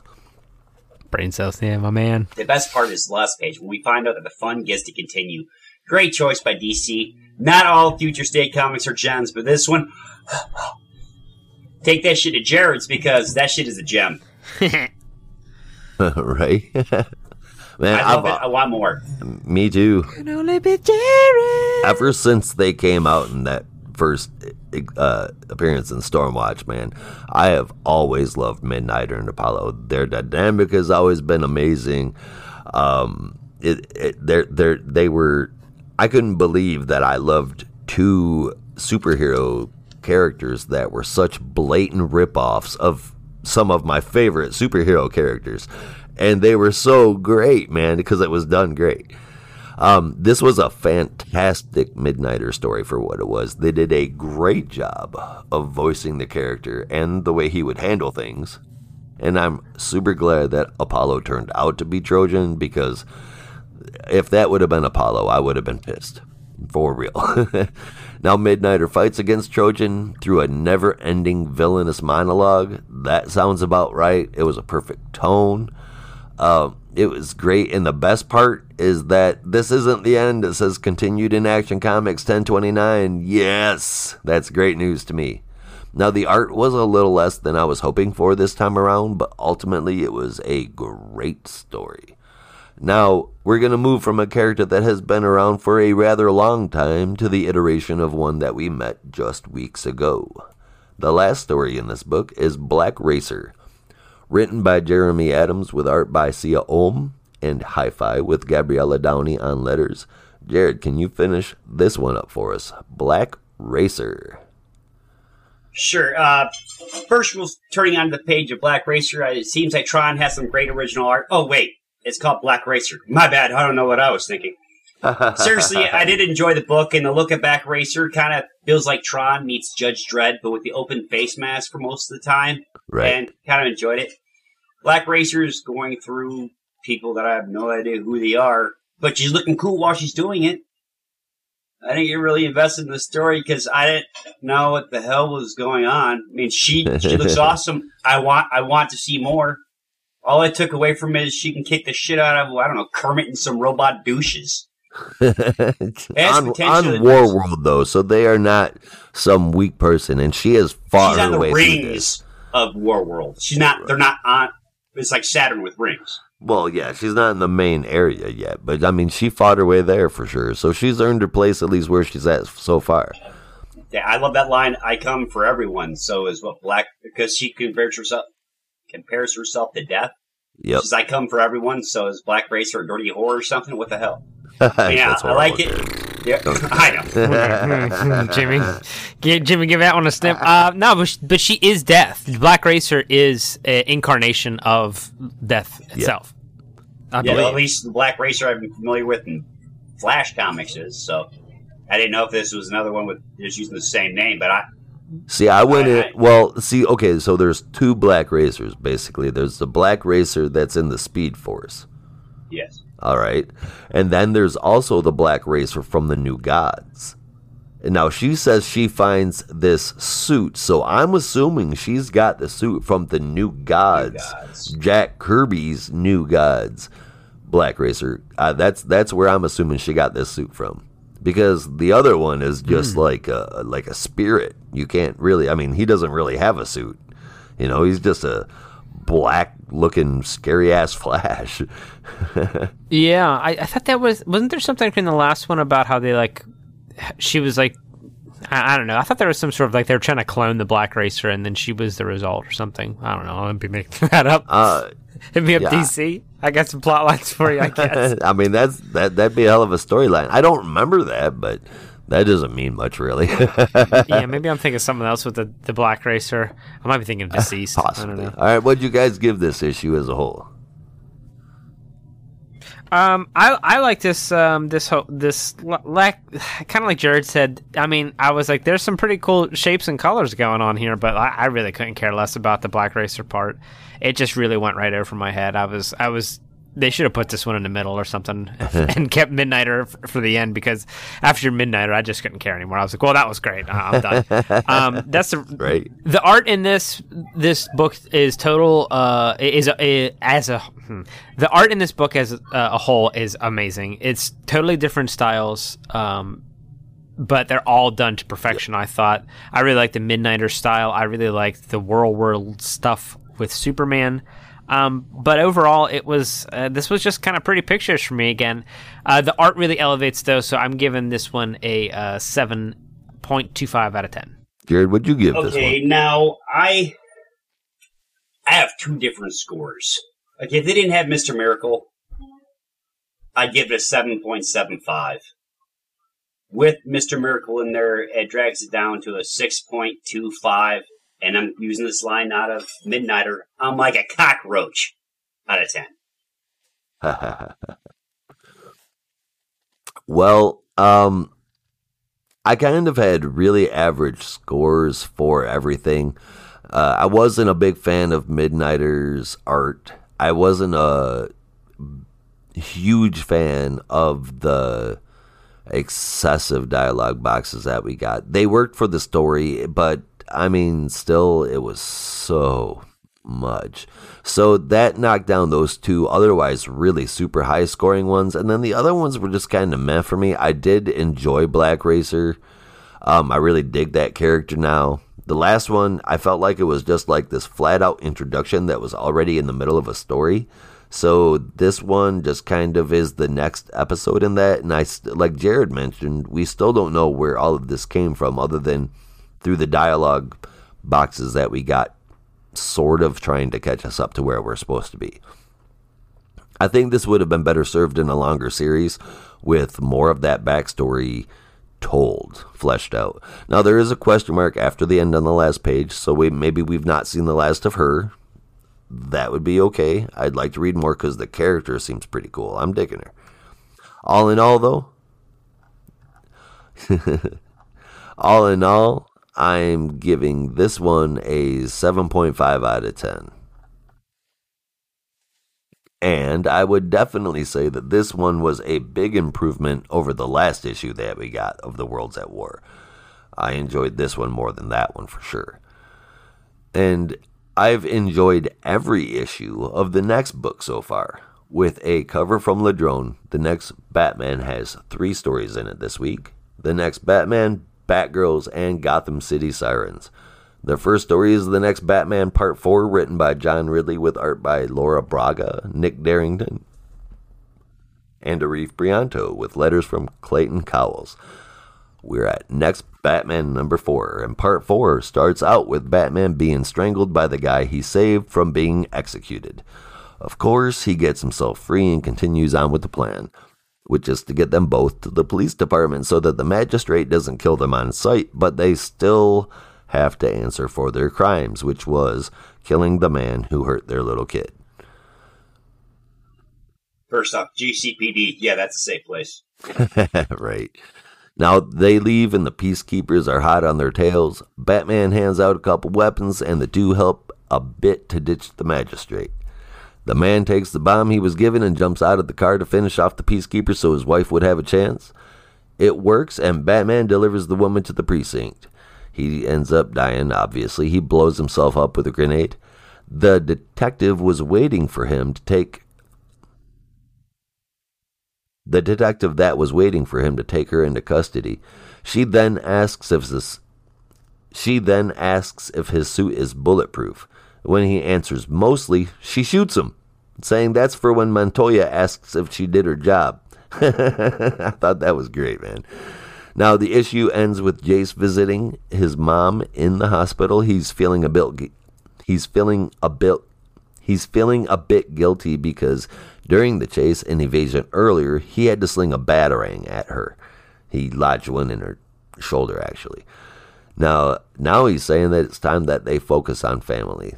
[SPEAKER 3] Brain cells, yeah, my man.
[SPEAKER 2] The best part is the last page when we find out that the fun gets to continue. Great choice by DC. Not all Future State comics are gems, but this one, take that shit to Jared's because that shit is a gem.
[SPEAKER 1] right? Man,
[SPEAKER 2] I love
[SPEAKER 1] I've-
[SPEAKER 2] it. I want more.
[SPEAKER 1] me too.
[SPEAKER 3] Can only be Jared.
[SPEAKER 1] Ever since they came out in that first uh, appearance in Stormwatch, man, I have always loved Midnighter and Apollo. Their dynamic has always been amazing. Um, it, it they're, they're, they were. I couldn't believe that I loved two superhero characters that were such blatant ripoffs of some of my favorite superhero characters. And they were so great, man, because it was done great. Um, this was a fantastic Midnighter story for what it was. They did a great job of voicing the character and the way he would handle things. And I'm super glad that Apollo turned out to be Trojan because if that would have been Apollo, I would have been pissed. For real. now, Midnighter fights against Trojan through a never ending villainous monologue. That sounds about right. It was a perfect tone. Um, it was great. And the best part is that this isn't the end. It says continued in Action Comics 1029. Yes, that's great news to me. Now, the art was a little less than I was hoping for this time around, but ultimately it was a great story. Now, we're going to move from a character that has been around for a rather long time to the iteration of one that we met just weeks ago. The last story in this book is Black Racer, written by Jeremy Adams with art by Siya Oum and Hi Fi with Gabriela Downie on letters. Jared, can you finish this one up for us? Black Racer.
[SPEAKER 2] Sure. Uh, first, we're turning on the page of Black Racer. It seems like Tron has some great original art. Oh, wait. It's called Black Racer. My bad. I don't know what I was thinking. Seriously, I did enjoy the book, and the look at Black Racer kind of feels like Tron meets Judge Dredd, but with the open face mask for most of the time.
[SPEAKER 1] Right.
[SPEAKER 2] And kind of enjoyed it. Black Racer is going through people that I have no idea who they are, but she's looking cool while she's doing it. I didn't get really invested in the story because I didn't know what the hell was going on. I mean, she she looks awesome. I want I want to see more. All I took away from it is she can kick the shit out of I don't know Kermit and some robot douches.
[SPEAKER 1] On, on War World though, so they are not some weak person, and she has fought
[SPEAKER 2] She's
[SPEAKER 1] her
[SPEAKER 2] the
[SPEAKER 1] way through this.
[SPEAKER 2] rings of War World. She's not. They're not on. It's like Saturn with rings.
[SPEAKER 1] Well, yeah, she's not in the main area yet, but I mean, she fought her way there for sure. So she's earned her place at least where she's at so far.
[SPEAKER 2] Yeah, I love that line. I come for everyone. So is what Black because she compares herself compares herself to death.
[SPEAKER 1] Yep,
[SPEAKER 2] She's I come for everyone. So is Black Racer a dirty whore or something? What the hell? Yeah,
[SPEAKER 1] That's
[SPEAKER 2] I like it. Yeah, I know.
[SPEAKER 3] Jimmy, Gi- Jimmy, give that one a snip. Uh, no, but she, but she is death. Black Racer is an incarnation of death itself. I
[SPEAKER 2] Yeah,
[SPEAKER 3] believe.
[SPEAKER 2] well, at least the Black Racer I've been familiar with in Flash comics is. So I didn't know if this was another one with just using the same name, but I
[SPEAKER 1] See, I went
[SPEAKER 2] I-
[SPEAKER 1] in. Well, see, okay, so there's two black racers basically. There's the black racer that's in the Speed Force.
[SPEAKER 2] yes.
[SPEAKER 1] All right. And then there's also the black racer from the New Gods. And now she says she finds this suit. So I'm assuming she's got the suit from the New Gods.
[SPEAKER 2] Gods.
[SPEAKER 1] Jack Kirby's New Gods Black Racer. Uh, that's that's where I'm assuming she got this suit from. Because the other one is just like a like a spirit. You can't really I mean, he doesn't really have a suit. You know, he's just a black looking scary ass flash.
[SPEAKER 3] Yeah, I, I thought that was wasn't there something in the last one about how they like she was like I, I don't know. I thought there was some sort of like they were trying to clone the Black Racer and then she was the result or something. I don't know. I'm be making that up.
[SPEAKER 1] uh
[SPEAKER 3] Hit me up,
[SPEAKER 1] yeah.
[SPEAKER 3] DC. I got some plot lines for you. I guess.
[SPEAKER 1] I mean, that's that that'd be a hell of a storyline. I don't remember that, but that doesn't mean much, really.
[SPEAKER 3] yeah, maybe I'm thinking of someone else with the, the Black Racer. I might be thinking of deceased.
[SPEAKER 1] Possibly. All right, what'd you guys give this issue as a whole?
[SPEAKER 3] Um, I I like this um this whole this lack kind of like Jared said. I mean, I was like, there's some pretty cool shapes and colors going on here, but I, I really couldn't care less about the Black Racer part. It just really went right over my head. I was I was. They should have put this one in the middle or something and kept Midnighter f- for the end because after Midnighter, I just couldn't care anymore. I was like, well, that was great. Uh, I'm done. um, that's the
[SPEAKER 1] Right.
[SPEAKER 3] the art in this this book is total uh is a, as a hmm. the art in this book as a, a whole is amazing it's totally different styles um but they're all done to perfection i thought i really like the midnighter style i really liked the world world stuff with superman um, but overall, it was uh, this was just kind of pretty pictures for me again. Uh, the art really elevates though, so I'm giving this one a uh, seven point two five out of ten.
[SPEAKER 1] Jared, what'd you give this
[SPEAKER 2] Okay, now I I have two different scores. Okay, if they didn't have Mr. Miracle, I'd give it a seven point seven five. With Mr. Miracle in there, it drags it down to a six point two five. And I'm using this line out of Midnighter. I'm like a cockroach out of ten.
[SPEAKER 1] well, um, I kind of had really average scores for everything. Uh, I wasn't a big fan of Midnighter's art. I wasn't a huge fan of the excessive dialogue boxes that we got. They worked for the story, but I mean, still, it was so much. So that knocked down those two otherwise really super high scoring ones. And then the other ones were just kind of meh for me. I did enjoy Black Racer. Um, I really dig that character now. The last one, I felt like it was just like this flat out introduction that was already in the middle of a story. So this one just kind of is the next episode in that. And I, st- like Jared mentioned, we still don't know where all of this came from other than through the dialogue boxes that we got sort of trying to catch us up to where we're supposed to be. I think this would have been better served in a longer series with more of that backstory told, fleshed out. Now there is a question mark after the end on the last page, so we maybe we've not seen the last of her. That would be okay. I'd like to read more because the character seems pretty cool. I'm digging her. All in all, though, all in all, I'm giving this one a 7.5 out of 10. And I would definitely say that this one was a big improvement over the last issue that we got of The Worlds at War. I enjoyed this one more than that one for sure. And I've enjoyed every issue of the next book so far. With a cover from Ladrönn, the next Batman has three stories in it this week. The next Batman, Batgirls, and Gotham City Sirens. The first story is the next Batman Part 4, written by John Ridley with art by Laura Braga, Nick Derington, and Arif Prianto with letters from Clayton Cowles. We're at next Batman number 4, and Part 4 starts out with Batman being strangled by the guy he saved from being executed. Of course, he gets himself free and continues on with the plan, which is to get them both to the police department so that the magistrate doesn't kill them on sight, but they still have to answer for their crimes, which was killing the man who hurt their little kid.
[SPEAKER 2] First off, GCPD, yeah, that's a safe place.
[SPEAKER 1] right. Now they leave and the peacekeepers are hot on their tails. Batman hands out a couple weapons and the two help a bit to ditch the magistrate. The man takes the bomb he was given and jumps out of the car to finish off the peacekeeper so his wife would have a chance. It works and Batman delivers the woman to the precinct. He ends up dying, obviously. He blows himself up with a grenade. The detective was waiting for him to take. The detective that was waiting for him to take her into custody. She then asks if this. She then asks if his suit is bulletproof. When he answers mostly, she shoots him, saying that's for when Montoya asks if she did her job. I thought that was great, man. Now the issue ends with Jace visiting his mom in the hospital. He's feeling a bit he's feeling a bit he's feeling a bit guilty because during the chase and evasion earlier, he had to sling a batarang at her. He lodged one in her shoulder actually. Now now he's saying that it's time that they focus on family.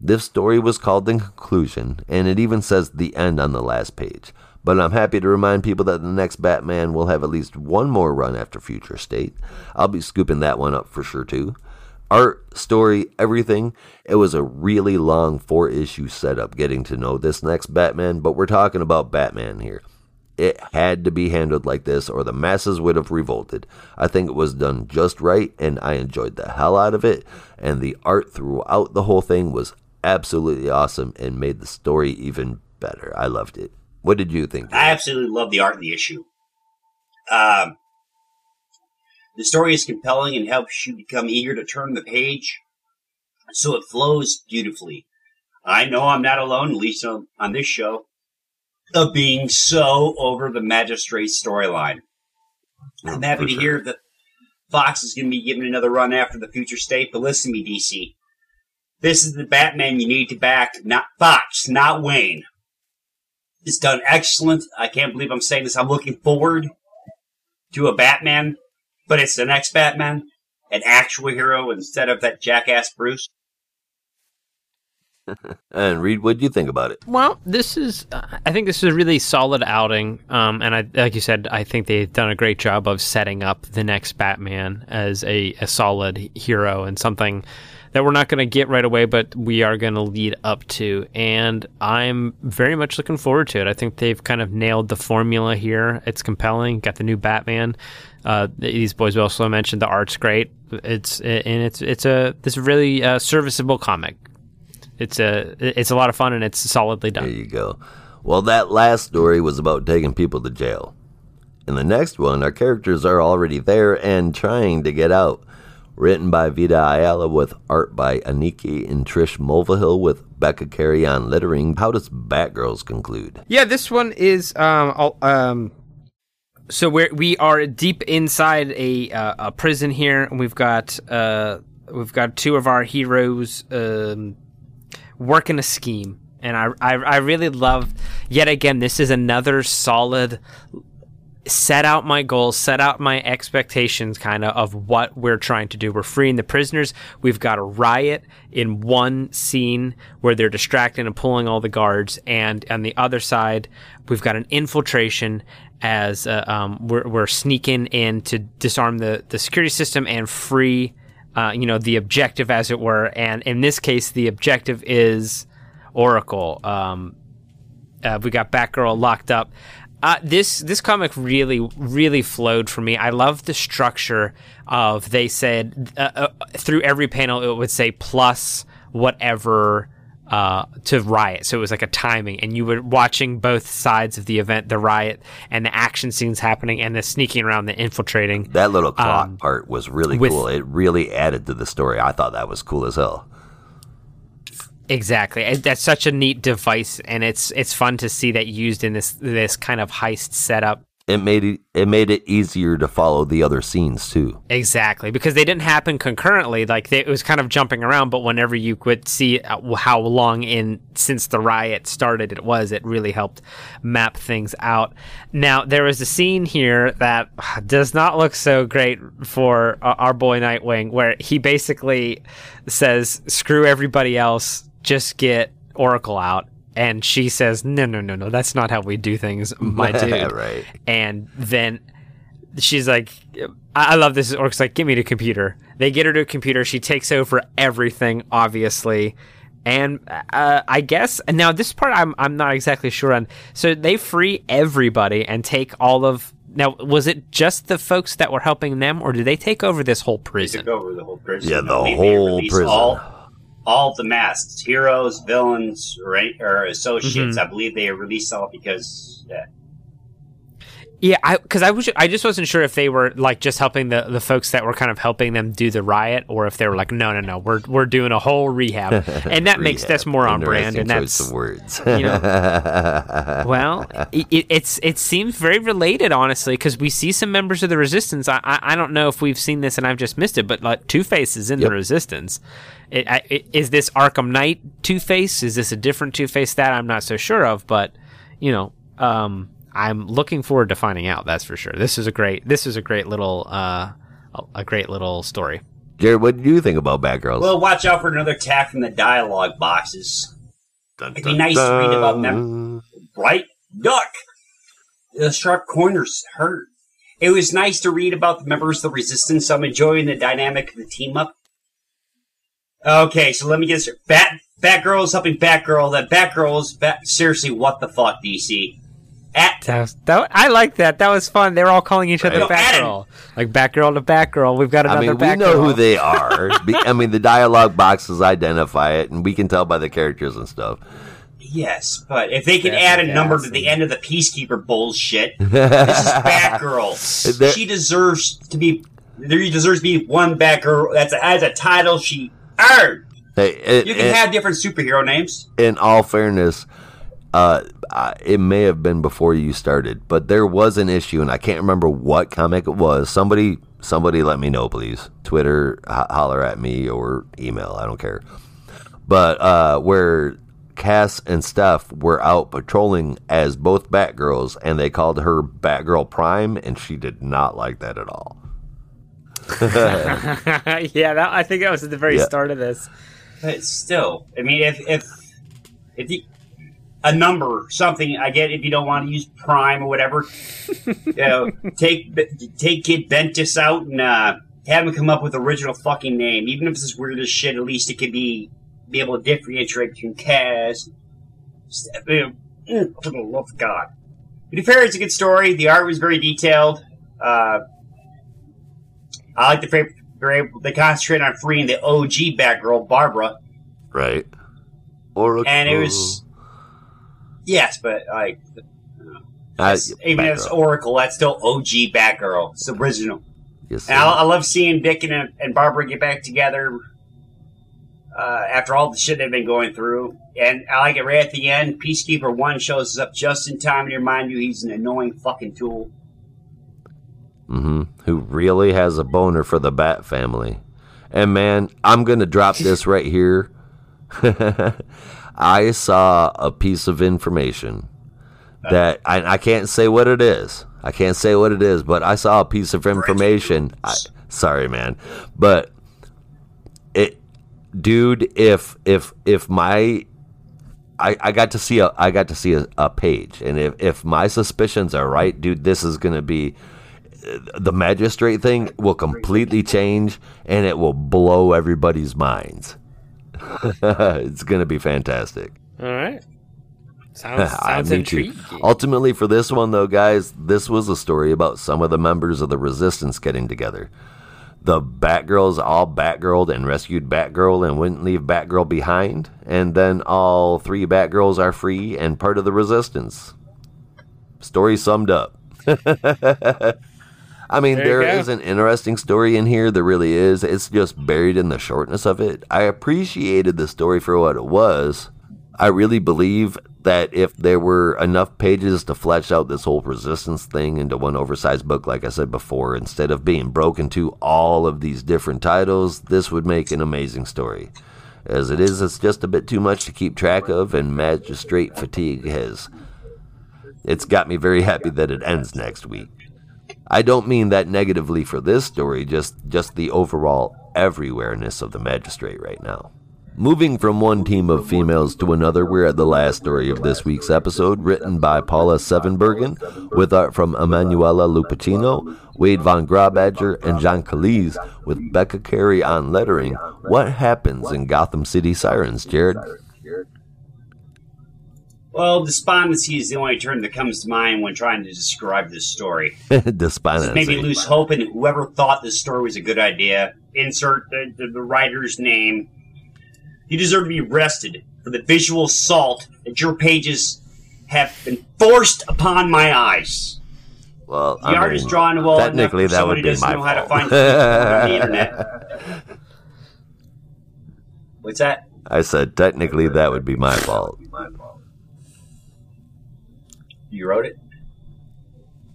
[SPEAKER 1] This story was called The Conclusion, and it even says the end on the last page. But I'm happy to remind people that the next Batman will have at least one more run after Future State. I'll be scooping that one up for sure too. Art, story, everything. It was a really long four issue setup getting to know this next Batman, but we're talking about Batman here. It had to be handled like this, or the masses would have revolted. I think it was done just right, and I enjoyed the hell out of it. And the art throughout the whole thing was absolutely awesome and made the story even better. I loved it. What did you think?
[SPEAKER 2] I absolutely love the art of the issue. Um, the story is compelling and helps you become eager to turn the page, so it flows beautifully. I know I'm not alone, at least on, on this show, of being so over the magistrate storyline. I'm happy to
[SPEAKER 1] sure.
[SPEAKER 2] hear that Fox is going to be given another run after the future state, but listen to me, DC. This is the Batman you need to back, not Fox, not Wayne. It's done excellent. I can't believe I'm saying this. I'm looking forward to a Batman, but it's the next Batman, an actual hero instead of that jackass Bruce.
[SPEAKER 1] And Reed, what do you think about it?
[SPEAKER 3] Well, this is, uh, I think this is a really solid outing. Um, and I, like you said, I think they've done a great job of setting up the next Batman as a, a solid hero and something that we're not going to get right away, but we are going to lead up to. And I'm very much looking forward to it. I think they've kind of nailed the formula here. It's compelling. Got the new Batman. Uh, these boys also mentioned the art's great. It's and it's it's a this really uh, serviceable comic. It's a it's a lot of fun and it's solidly done.
[SPEAKER 1] There you go. Well, that last story was about taking people to jail. In the next one, our characters are already there and trying to get out. Written by Vita Ayala with art by Aneke and Trish Mulvihill with Becca Carey on lettering. How does Batgirls conclude?
[SPEAKER 3] Yeah, this one is um um. So we're we are deep inside a uh, a prison here, and we've got uh we've got two of our heroes um working a scheme, and I I, I really love yet again. This is another solid set out my goals, set out my expectations kind of of what we're trying to do. We're freeing the prisoners. We've got a riot in one scene where they're distracting and pulling all the guards. And on the other side, we've got an infiltration as uh, um, we're, we're sneaking in to disarm the, the security system and free, uh, you know, the objective as it were. And in this case, the objective is Oracle. Um, uh, we got Batgirl locked up. Uh, this this comic really really flowed for me. I love the structure of they said uh, uh, through every panel it would say plus whatever uh, to riot. So it was like a timing, and you were watching both sides of the event, the riot and the action scenes happening, and the sneaking around, the infiltrating.
[SPEAKER 1] That little clock part was really
[SPEAKER 3] with-
[SPEAKER 1] cool. It really added to the story. I thought that was cool as hell.
[SPEAKER 3] Exactly, that's such a neat device, and it's it's fun to see that used in this this kind of heist setup.
[SPEAKER 1] It made it, it made it easier to follow the other scenes too.
[SPEAKER 3] Exactly, because they didn't happen concurrently. Like they, it was kind of jumping around, but whenever you could see uh, how long in since the riot started it was, it really helped map things out. Now there was a scene here that does not look so great for uh, our boy Nightwing, where he basically says, "Screw everybody else, just get Oracle out." And she says, "No, no, no, no. That's not how we do things, my dude."
[SPEAKER 1] right.
[SPEAKER 3] and then she's like I I love this. Orc's like, give me the computer. They get her to a computer. She takes over everything, obviously. And uh, I guess and now this part I'm I'm not exactly sure on. So they free everybody and take all of. Now was it just the folks that were helping them, or did they take over this whole
[SPEAKER 2] They
[SPEAKER 3] prison?
[SPEAKER 2] took over the whole prison.
[SPEAKER 1] Yeah, the
[SPEAKER 2] believe
[SPEAKER 1] whole prison.
[SPEAKER 2] All, all the masks, heroes, villains, right, or associates.
[SPEAKER 3] Mhm.
[SPEAKER 2] I believe they released all because yeah,
[SPEAKER 3] I because I was I just wasn't sure if they were like just helping the the folks that were kind of helping them do the riot, or if they were like, no, no, no, we're we're doing a whole rehab, and that makes that's more on brand, and that's
[SPEAKER 1] of words.
[SPEAKER 3] you Well, it, it, it's it seems very related, honestly, because we see some members of the Resistance. I, I I don't know if we've seen this and I've just missed it, but like Two Face is in
[SPEAKER 1] Yep.
[SPEAKER 3] the Resistance. It, I, is this Arkham Knight Two Face? Is this a different Two Face? That I'm not so sure of, but you know, um, I'm looking forward to finding out. That's for sure. This is a great. This is a great little. Uh, a, a great little story.
[SPEAKER 1] Jared, what do you think about Batgirls?
[SPEAKER 2] well, watch out for another attack from the dialogue boxes.
[SPEAKER 1] Dun,
[SPEAKER 2] it'd be nice to read about them. Right, duck. The sharp corners hurt. It was nice to read about the members of the Resistance. I'm enjoying the dynamic of the team up. Okay, so let me get this. straight. Bat Batgirl is helping Batgirl. That Batgirl is bat- seriously. What the fuck, DC? At
[SPEAKER 3] That, was, that I like that. That was fun. They were all calling each other
[SPEAKER 1] Right.
[SPEAKER 3] Batgirl, like Batgirl to Batgirl. We've got another
[SPEAKER 1] I mean, we know who they are. Be- I mean, the dialogue boxes identify it, and we can tell by the characters and stuff.
[SPEAKER 2] yes, but if they can
[SPEAKER 3] That's
[SPEAKER 2] add a
[SPEAKER 3] gas
[SPEAKER 2] number to the end of the Peacekeeper bullshit, this is Batgirl.
[SPEAKER 1] There-
[SPEAKER 2] she deserves to be. There deserves to be one Batgirl. That's a, as a title she earned.
[SPEAKER 1] Hey, it-
[SPEAKER 2] You can
[SPEAKER 1] it-
[SPEAKER 2] have different superhero names.
[SPEAKER 1] in all fairness, uh, it may have been before you started, but there was an issue, and I can't remember what comic it was. Somebody, somebody, let me know, please. Twitter, ho- holler at me, or email. I don't care. But uh, where Cass and Steph were out patrolling as both Batgirls, and they called her Batgirl Prime, and she did not like that at all.
[SPEAKER 3] yeah, that, I think that was at the very
[SPEAKER 1] Yeah.
[SPEAKER 3] start of this.
[SPEAKER 2] But still, I mean, if if if you, a number, something, I get if you don't want to use prime or whatever. you know, take take Kid Bentis out and uh, have him come up with original fucking name, even if it's weird as shit. At least it could be be able to differentiate between Cass. Steph- you know, mm, For the love of God. To be fair, it's a good story. The art was very detailed. Uh, I like the fact they're able they concentrate on freeing the OG Batgirl, Barbara.
[SPEAKER 1] Right? Oracle.
[SPEAKER 2] and it was yes, but like
[SPEAKER 1] Uh,
[SPEAKER 2] even it's Oracle, that's still OG Batgirl. It's original.
[SPEAKER 1] Yes,
[SPEAKER 2] And I, I love seeing Dick and, and Barbara get back together uh, after all the shit they've been going through. And I like it right at the end. Peacekeeper One shows up just in time to remind you he's an annoying fucking tool.
[SPEAKER 1] hmm Who really has a boner for the Bat family. And man, I'm going to drop this right here. I saw a piece of information that I, I can't say what it is. I can't say what it is, but I saw a piece of information. I, sorry, man, but it, dude. If if if my I, I got to see a I got to see a, a page, and if, if my suspicions are right, dude, this is gonna be the magistrate thing will completely change, and it will blow everybody's minds. it's gonna be fantastic.
[SPEAKER 3] All right. Sounds, sounds intriguing.
[SPEAKER 1] Ultimately, for this one, though, guys, this was a story about some of the members of the Resistance getting together. The Batgirls all Batgirled and rescued Batgirl and wouldn't leave Batgirl behind, and then all three Batgirls are free and part of the Resistance. Story summed up. I mean,
[SPEAKER 3] There
[SPEAKER 1] there is an interesting story in here. There really is. It's just buried in the shortness of it. I appreciated the story for what it was. I really believe that if there were enough pages to flesh out this whole resistance thing into one oversized book, like I said before, instead of being broken to all of these different titles, this would make an amazing story. As it is, it's just a bit too much to keep track of, and magistrate fatigue has. It's got me very happy that it ends next week. I don't mean that negatively for this story, just just the overall everywhereness of the magistrate right now. Moving from one team of females to another, we're at the last story of this week's episode, written by Paula Sevenbergen, with art from Emanuela Lupacchino, Wade Von Grawbadger, and John Kalisz, with Becca Carey on lettering. What happens in Gotham City Sirens, Jared?
[SPEAKER 2] Well, despondency is the only term that comes to mind when trying to describe this story.
[SPEAKER 1] Despondency.
[SPEAKER 2] Maybe lose hope in whoever thought this story was a good idea. Insert the, the, the writer's name. You deserve to be arrested for the visual assault that your pages have been forced upon my eyes.
[SPEAKER 1] Well,
[SPEAKER 2] The
[SPEAKER 1] I
[SPEAKER 2] art is
[SPEAKER 1] mean,
[SPEAKER 2] drawn well enough
[SPEAKER 1] technically that would be my
[SPEAKER 2] know how to
[SPEAKER 1] fault.
[SPEAKER 2] find the internet. What's that?
[SPEAKER 1] I said technically that would be my fault.
[SPEAKER 2] You wrote it?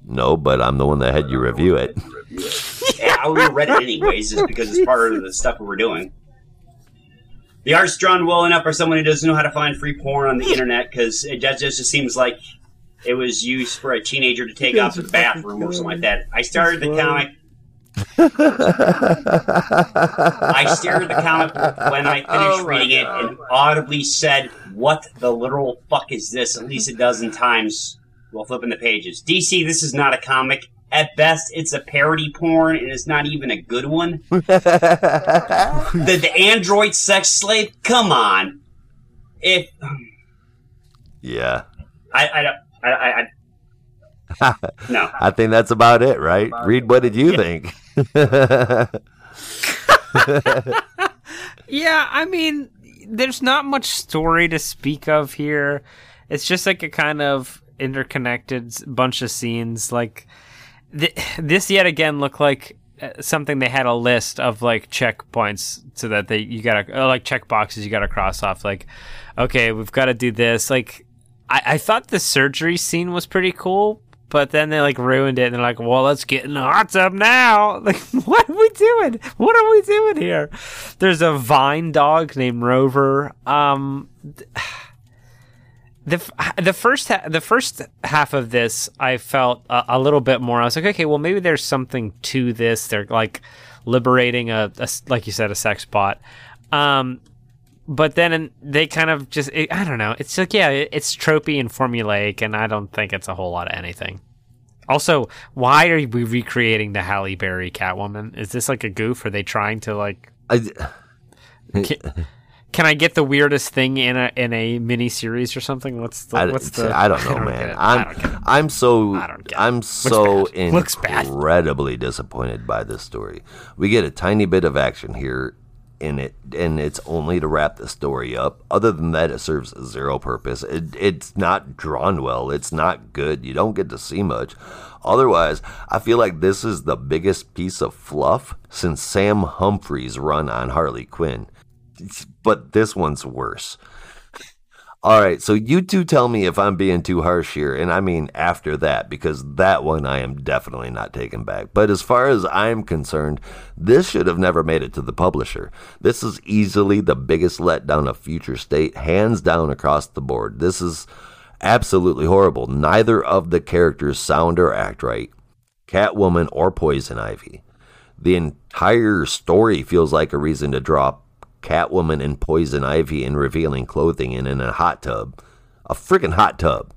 [SPEAKER 1] No, but I'm the one that had you review it.
[SPEAKER 2] Yeah, I would have read it anyways, just because it's part of the stuff we were doing. The art's drawn well enough for someone who doesn't know how to find free porn on the internet, because it just, just seems like it was used for a teenager to take out the bathroom or something like that. I started the comic. I stared at the comic when I finished
[SPEAKER 3] Oh my
[SPEAKER 2] reading it and audibly said, "What the literal fuck is this?" At least a dozen times while flipping the pages. DC, this is not a comic. At best, it's a parody porn, and it's not even a good one. the, the android sex slave. Come on. If um,
[SPEAKER 1] yeah.
[SPEAKER 2] I, I don't. I, I, I no.
[SPEAKER 1] I think that's about it, right? Reed, what did you think?
[SPEAKER 3] Yeah, I mean, there's not much story to speak of here. It's just like a kind of interconnected bunch of scenes. Like th- this, yet again, looked like uh, something they had a list of like checkpoints so that they you gotta uh, like check boxes you gotta cross off. Like, okay, we've got to do this. Like, I, I thought the surgery scene was pretty cool. But then they like ruined it, and they're like, "Well, let's get in the hot tub now." Like, what are we doing? What are we doing here? There's a vine dog named Rover. Um, the the first ha- the first half of this, I felt a, a little bit more. I was like, okay, well, maybe there's something to this. They're like liberating a like you said, a sex bot. Um, but then they kind of just it, I don't know. It's like yeah, it, it's tropey and formulaic, and I don't think it's a whole lot of anything. Also, why are we recreating the Halle Berry Catwoman? Is this like a goof? Are they trying to like?
[SPEAKER 1] I,
[SPEAKER 3] Can, I get the weirdest thing in a in a mini series or something? What's the
[SPEAKER 1] I,
[SPEAKER 3] what's the?
[SPEAKER 1] I don't know, man.
[SPEAKER 3] I don't
[SPEAKER 1] I'm
[SPEAKER 3] get.
[SPEAKER 1] I'm so
[SPEAKER 3] I don't get
[SPEAKER 1] I'm
[SPEAKER 3] Looks
[SPEAKER 1] so
[SPEAKER 3] bad.
[SPEAKER 1] Incredibly disappointed by this story. We get a tiny bit of action here in it, and it's only to wrap the story up. Other than that, it serves zero purpose. It, it's not drawn well. It's not good. You don't get to see much. Otherwise, I feel like this is the biggest piece of fluff since Sam Humphries' run on Harley Quinn. But this one's worse. All right, so you two tell me if I'm being too harsh here, and I mean after that, because that one I am definitely not taking back. But as far as I'm concerned, this should have never made it to the publisher. This is easily the biggest letdown of Future State, hands down across the board. This is absolutely horrible. Neither of the characters sound or act right Catwoman or Poison Ivy. The entire story feels like a reason to drop Catwoman and Poison Ivy in revealing clothing and in a hot tub. A freaking hot tub.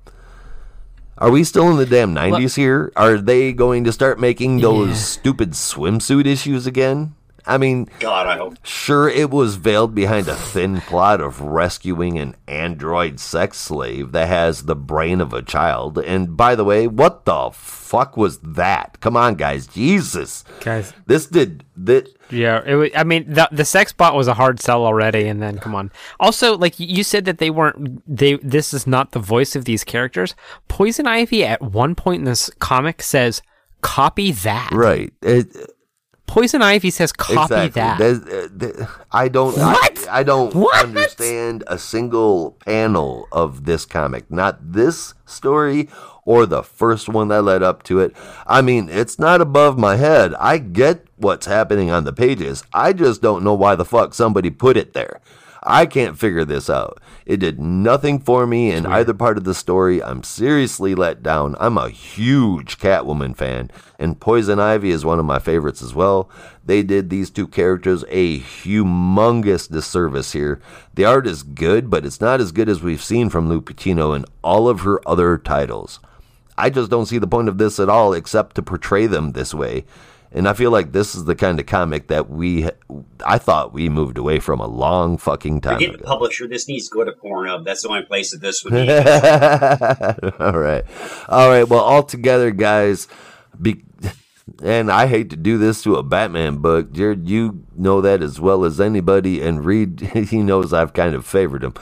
[SPEAKER 1] Are we still in the damn 90s here? Are they going to start making those
[SPEAKER 3] Yeah.
[SPEAKER 1] stupid swimsuit issues again? I mean,
[SPEAKER 2] God, I hope.
[SPEAKER 1] Sure, it was veiled behind a thin plot of rescuing an android sex slave that has the brain of a child. And by the way, what the fuck was that? Come on, guys. Jesus.
[SPEAKER 3] Guys.
[SPEAKER 1] This did. That,
[SPEAKER 3] Yeah, it was, I mean, the the sex bot was a hard sell already, and then come on. Also, like you said that they weren't they. This is not the voice of these characters. Poison Ivy at one point in this comic says, "Copy that."
[SPEAKER 1] right. It,
[SPEAKER 3] Poison Ivy says, "Copy
[SPEAKER 1] exactly.
[SPEAKER 3] that."
[SPEAKER 1] Uh, I don't.
[SPEAKER 3] What?
[SPEAKER 1] I, I don't
[SPEAKER 3] What?
[SPEAKER 1] understand a single panel of this comic. Not this story or the first one that led up to it. I mean, it's not above my head. I get what's happening on the pages. I just don't know why the fuck somebody put it there. I can't figure this out. It did nothing for me in either part of the story. I'm seriously let down. I'm a huge Catwoman fan, and Poison Ivy is one of my favorites as well. They did these two characters a humongous disservice here. The art is good, but it's not as good as we've seen from Lupacchino in all of her other titles. I just don't see the point of this at all except to portray them this way. And I feel like this is the kind of comic that we, I thought we moved away from a long fucking time
[SPEAKER 2] Forget the publisher. This needs to go to Pornhub. That's the only place that this would be.
[SPEAKER 1] all right. All right. Well, all together, guys, be, and I hate to do this to a Batman book. Jared, you know that as well as anybody. And Reed, he knows I've kind of favored him.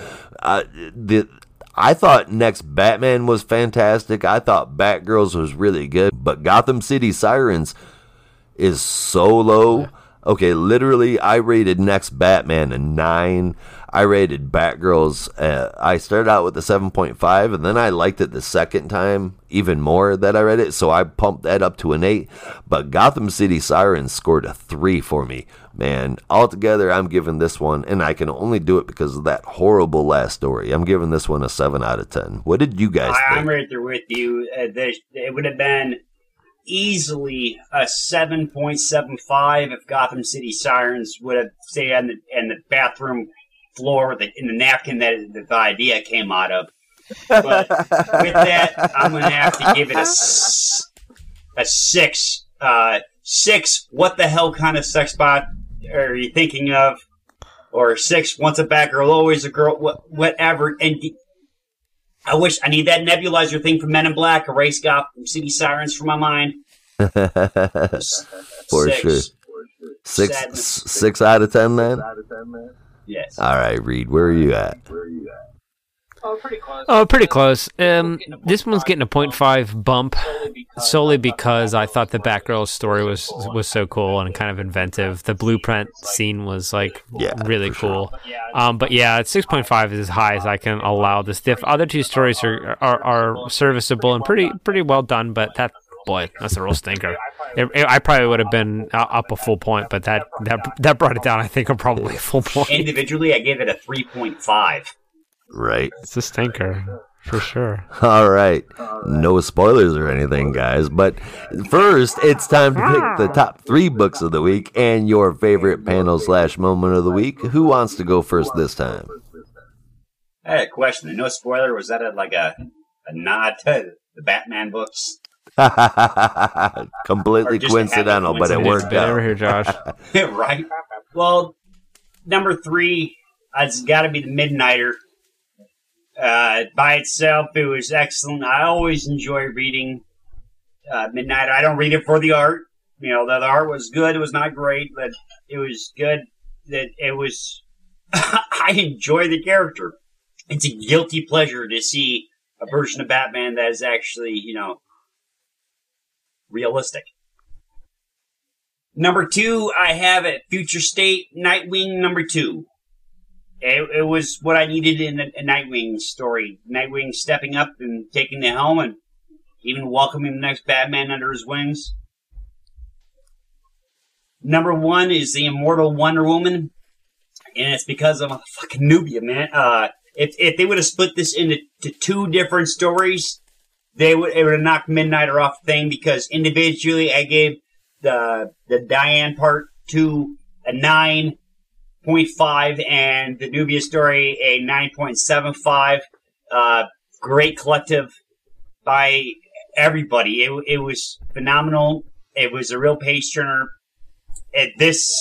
[SPEAKER 1] Uh, the, I thought next Batman was fantastic. I thought Batgirls was really good. But Gotham City Sirens is so low. Okay, literally, I rated Next Batman a 9. I rated Batgirls, uh, I started out with a 7.5, and then I liked it the second time even more that I read it, so I pumped that up to an 8. But Gotham City Sirens scored a 3 for me. Man, altogether, I'm giving this one, and I can only do it because of that horrible last story. I'm giving this one a 7 out of 10. What did you guys
[SPEAKER 2] I, I'm right there with you. Uh, there, it would have been easily a 7.75 if Gotham City Sirens would have stayed on the, in the bathroom floor the, in the napkin that the, idea came out of. But with that, I'm going to have to give it a, a six. Uh, six, what the hell kind of sex bot are you thinking of? Or six, once a bad girl, always a girl, wha- whatever. And I wish I need that nebulizer thing from Men in Black. a Erase Gotham City Sirens from my mind.
[SPEAKER 1] For
[SPEAKER 2] six.
[SPEAKER 1] sure. Six,
[SPEAKER 2] Sadness.
[SPEAKER 1] six out of 10 then?
[SPEAKER 2] Yes.
[SPEAKER 1] All right, Reed, where are you at?
[SPEAKER 4] Oh, pretty close.
[SPEAKER 3] Oh, pretty close. Um, this one's getting a 0.5 bump solely because I thought the Batgirl story was was so cool and kind of inventive. The blueprint scene was like
[SPEAKER 1] Yeah,
[SPEAKER 3] really
[SPEAKER 1] for sure.
[SPEAKER 3] cool. Um, but yeah, 6.5 is as high as I can allow this. The other two stories are, are are serviceable and pretty pretty well done, but that boy, that's a real stinker. It, it- I probably would have been up a full point, but that that that brought it down. I think, I'm probably a full point.
[SPEAKER 2] Individually, I give it a 3.5.
[SPEAKER 1] Right.
[SPEAKER 3] It's a stinker for sure.
[SPEAKER 1] All right. No spoilers or anything, guys. But first, it's time to pick the top three books of the week and your favorite panel slash moment of the week. Who wants to go first this time?
[SPEAKER 2] I had a question. No spoiler. Was that a, like a, a nod to the Batman books?
[SPEAKER 1] Completely coincidental, but it worked
[SPEAKER 3] out. over here, Josh.
[SPEAKER 2] right? Well, number three, it's got to be the Midnighter. Uh, by itself, it was excellent. I always enjoy reading uh, Midnighter. I don't read it for the art. You know, the, the art was good. It was not great, but it was good. that it was. I enjoy the character. It's a guilty pleasure to see a version of Batman that is actually, you know, realistic. Number two, I have at Future State Nightwing number two. It, it was what I needed in a, a Nightwing story. Nightwing stepping up and taking the helm and even welcoming the next Batman under his wings. Number one is the Immortal Wonder Woman, and it's because of a fucking Nubia, man. Uh, if if they would have split this into to two different stories, they would it would have knocked Midnighter off the thing because individually I gave the the Diana part to a nine point five and the Nubia story a nine point seven five. Uh, great collective by everybody. It it was phenomenal. It was a real page turner. This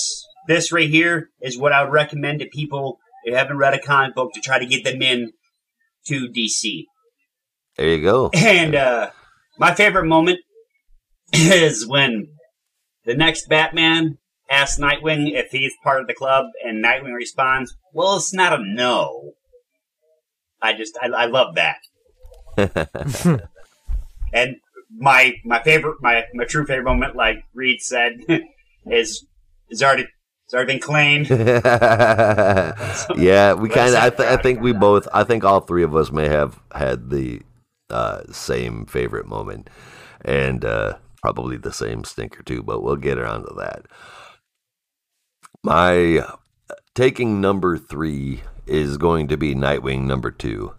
[SPEAKER 2] this right here is what I would recommend to people who haven't read a comic book to try to get them in to DC.
[SPEAKER 1] There you go.
[SPEAKER 2] And uh, my favorite moment is when the next Batman asks Nightwing if he's part of the club, and Nightwing responds, "Well, it's not a no." I just I, I love that. and my my favorite my my true favorite moment, like Reed said, is is already it's already been claimed.
[SPEAKER 1] yeah, we kind of. I, th- I think we both. I think all three of us may have had the uh, same favorite moment, and uh, probably the same stinker too. But we'll get around to that. My taking number three is going to be Nightwing number two.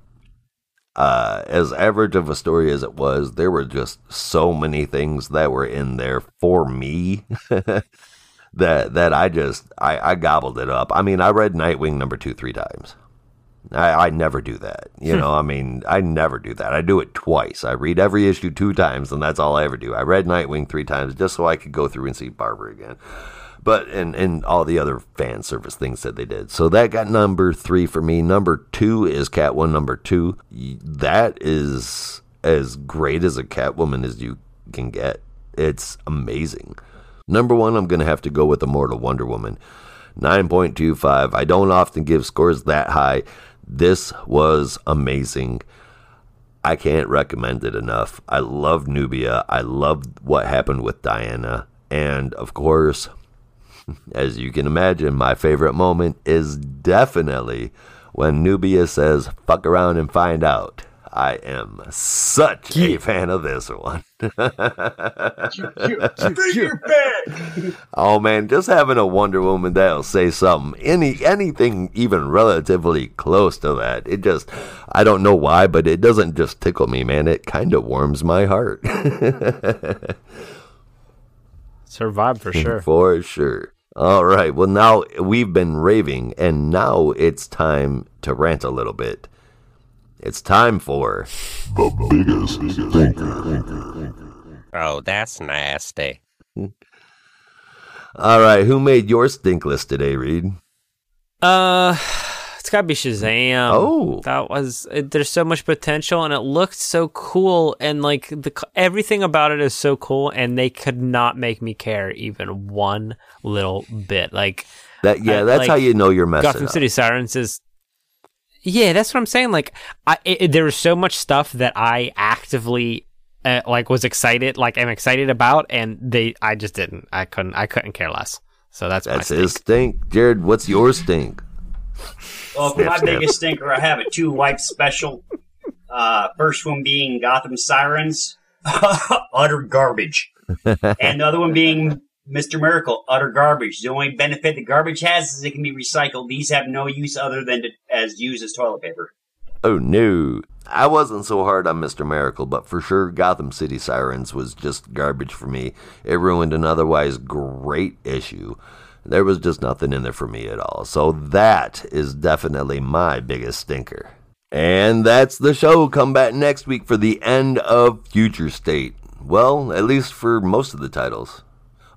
[SPEAKER 1] Uh, as average of a story as it was, there were just so many things that were in there for me that that I just I, I gobbled it up. I mean, I read Nightwing number two three times. I, I never do that. You know, I mean, I never do that. I do it twice. I read every issue two times, and that's all I ever do. I read Nightwing three times just so I could go through and see Barbara again. But and and all the other fan service things that they did. So that got number three for me. Number two is Catwoman. Number two, that is as great as a Catwoman as you can get. It's amazing. Number one, I'm to have to go with Immortal Wonder Woman. 9.25. I don't often give scores that high. This was amazing. I can't recommend it enough. I love Nubia. I love what happened with Diana. And of course, as you can imagine, my favorite moment is definitely when Nubia says, fuck around and find out. I am such a fan of this one. oh man, just having a Wonder Woman that'll say something, any anything even relatively close to that. It just, I don't know why, but it doesn't just tickle me, man. It kind of warms my heart.
[SPEAKER 3] Survive for sure.
[SPEAKER 1] for sure. All right. Well, now we've been raving, and now it's time to rant a little bit. It's time for
[SPEAKER 5] the biggest stinker.
[SPEAKER 6] Oh, that's nasty.
[SPEAKER 1] All right, who made your stink list today, Reed?
[SPEAKER 3] Uh, it's got to be Shazam.
[SPEAKER 1] Oh.
[SPEAKER 3] that was. It, there's so much potential, and it looked so cool, and like the everything about it is so cool, and they could not make me care even one little bit. Like
[SPEAKER 1] That yeah,
[SPEAKER 3] I-
[SPEAKER 1] that's
[SPEAKER 3] like,
[SPEAKER 1] how you know you're messing
[SPEAKER 3] Gotham
[SPEAKER 1] up.
[SPEAKER 3] City Sirens is. Yeah, that's what I'm saying. Like, I it, there was so much stuff that I actively uh, like was excited, like I'm excited about, and they, I just didn't. I couldn't. I couldn't care less. So that's,
[SPEAKER 1] That's his
[SPEAKER 3] stink.
[SPEAKER 1] stink. Jared, what's your stink?
[SPEAKER 2] Well, for my
[SPEAKER 1] snap.
[SPEAKER 2] biggest stinker, I have a two wipe special. Uh, first one being Gotham Sirens, utter garbage, and the other one being Mister Miracle, utter garbage. The only benefit the garbage has is it can be recycled. These have no use other than to, as used as toilet paper.
[SPEAKER 1] Oh no. I wasn't so hard on Mr. Miracle, but for sure Gotham City Sirens was just garbage for me. It ruined an otherwise great issue. There was just nothing in there for me at all. So that is definitely my biggest stinker. And that's the show. Come back next week for the end of Future State. Well, at least for most of the titles.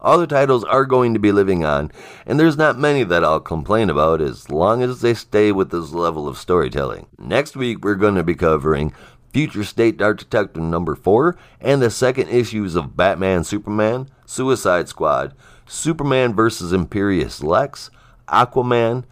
[SPEAKER 1] All the titles are going to be living on, and there's not many that I'll complain about as long as they stay with this level of storytelling. Next week, we're going to be covering Future State Dark Detective number 4 and the second issues of Batman Superman, Suicide Squad, Superman vs. Imperious Lex, Aquaman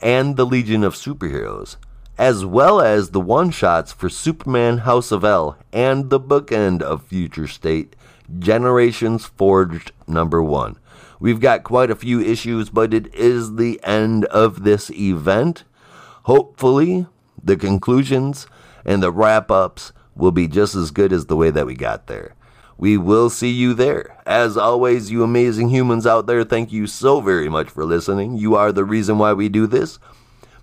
[SPEAKER 1] and the Legion of Superheroes, as well as the one shots for Superman House of El and the bookend of Future State, Generations Forged number one. We've got quite a few issues, but it is the end of this event. Hopefully, the conclusions and the wrap ups will be just as good as the way that we got there. We will see you there. As always, you amazing humans out there, thank you so very much for listening. You are the reason why we do this.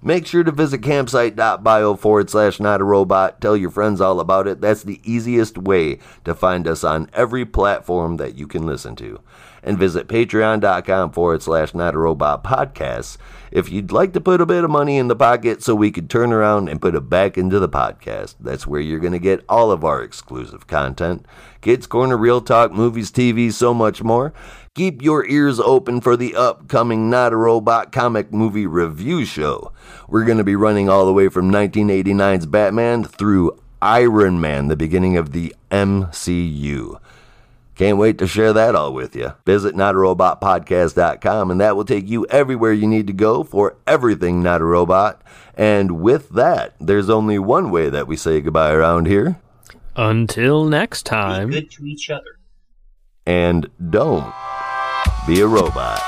[SPEAKER 1] Make sure to visit campsite.bio forward slash not a robot. Tell your friends all about it. That's the easiest way to find us on every platform that you can listen to. And visit patreon.com forward slash not a robot podcasts if you'd like to put a bit of money in the pocket so we could turn around and put it back into the podcast. That's where you're going to get all of our exclusive content. Kids Corner, Real Talk, movies, TV, so much more. Keep your ears open for the upcoming Not a Robot comic movie review show. We're going to be running all the way from 1989's Batman through Iron Man, the beginning of the MCU. Can't wait to share that all with you. Visit notarobotpodcast.com and that will take you everywhere you need to go for everything Not a Robot. And with that, there's only one way that we say goodbye around here.
[SPEAKER 3] Until next time.
[SPEAKER 2] Be good to each other.
[SPEAKER 1] And don't be a robot.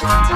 [SPEAKER 7] Just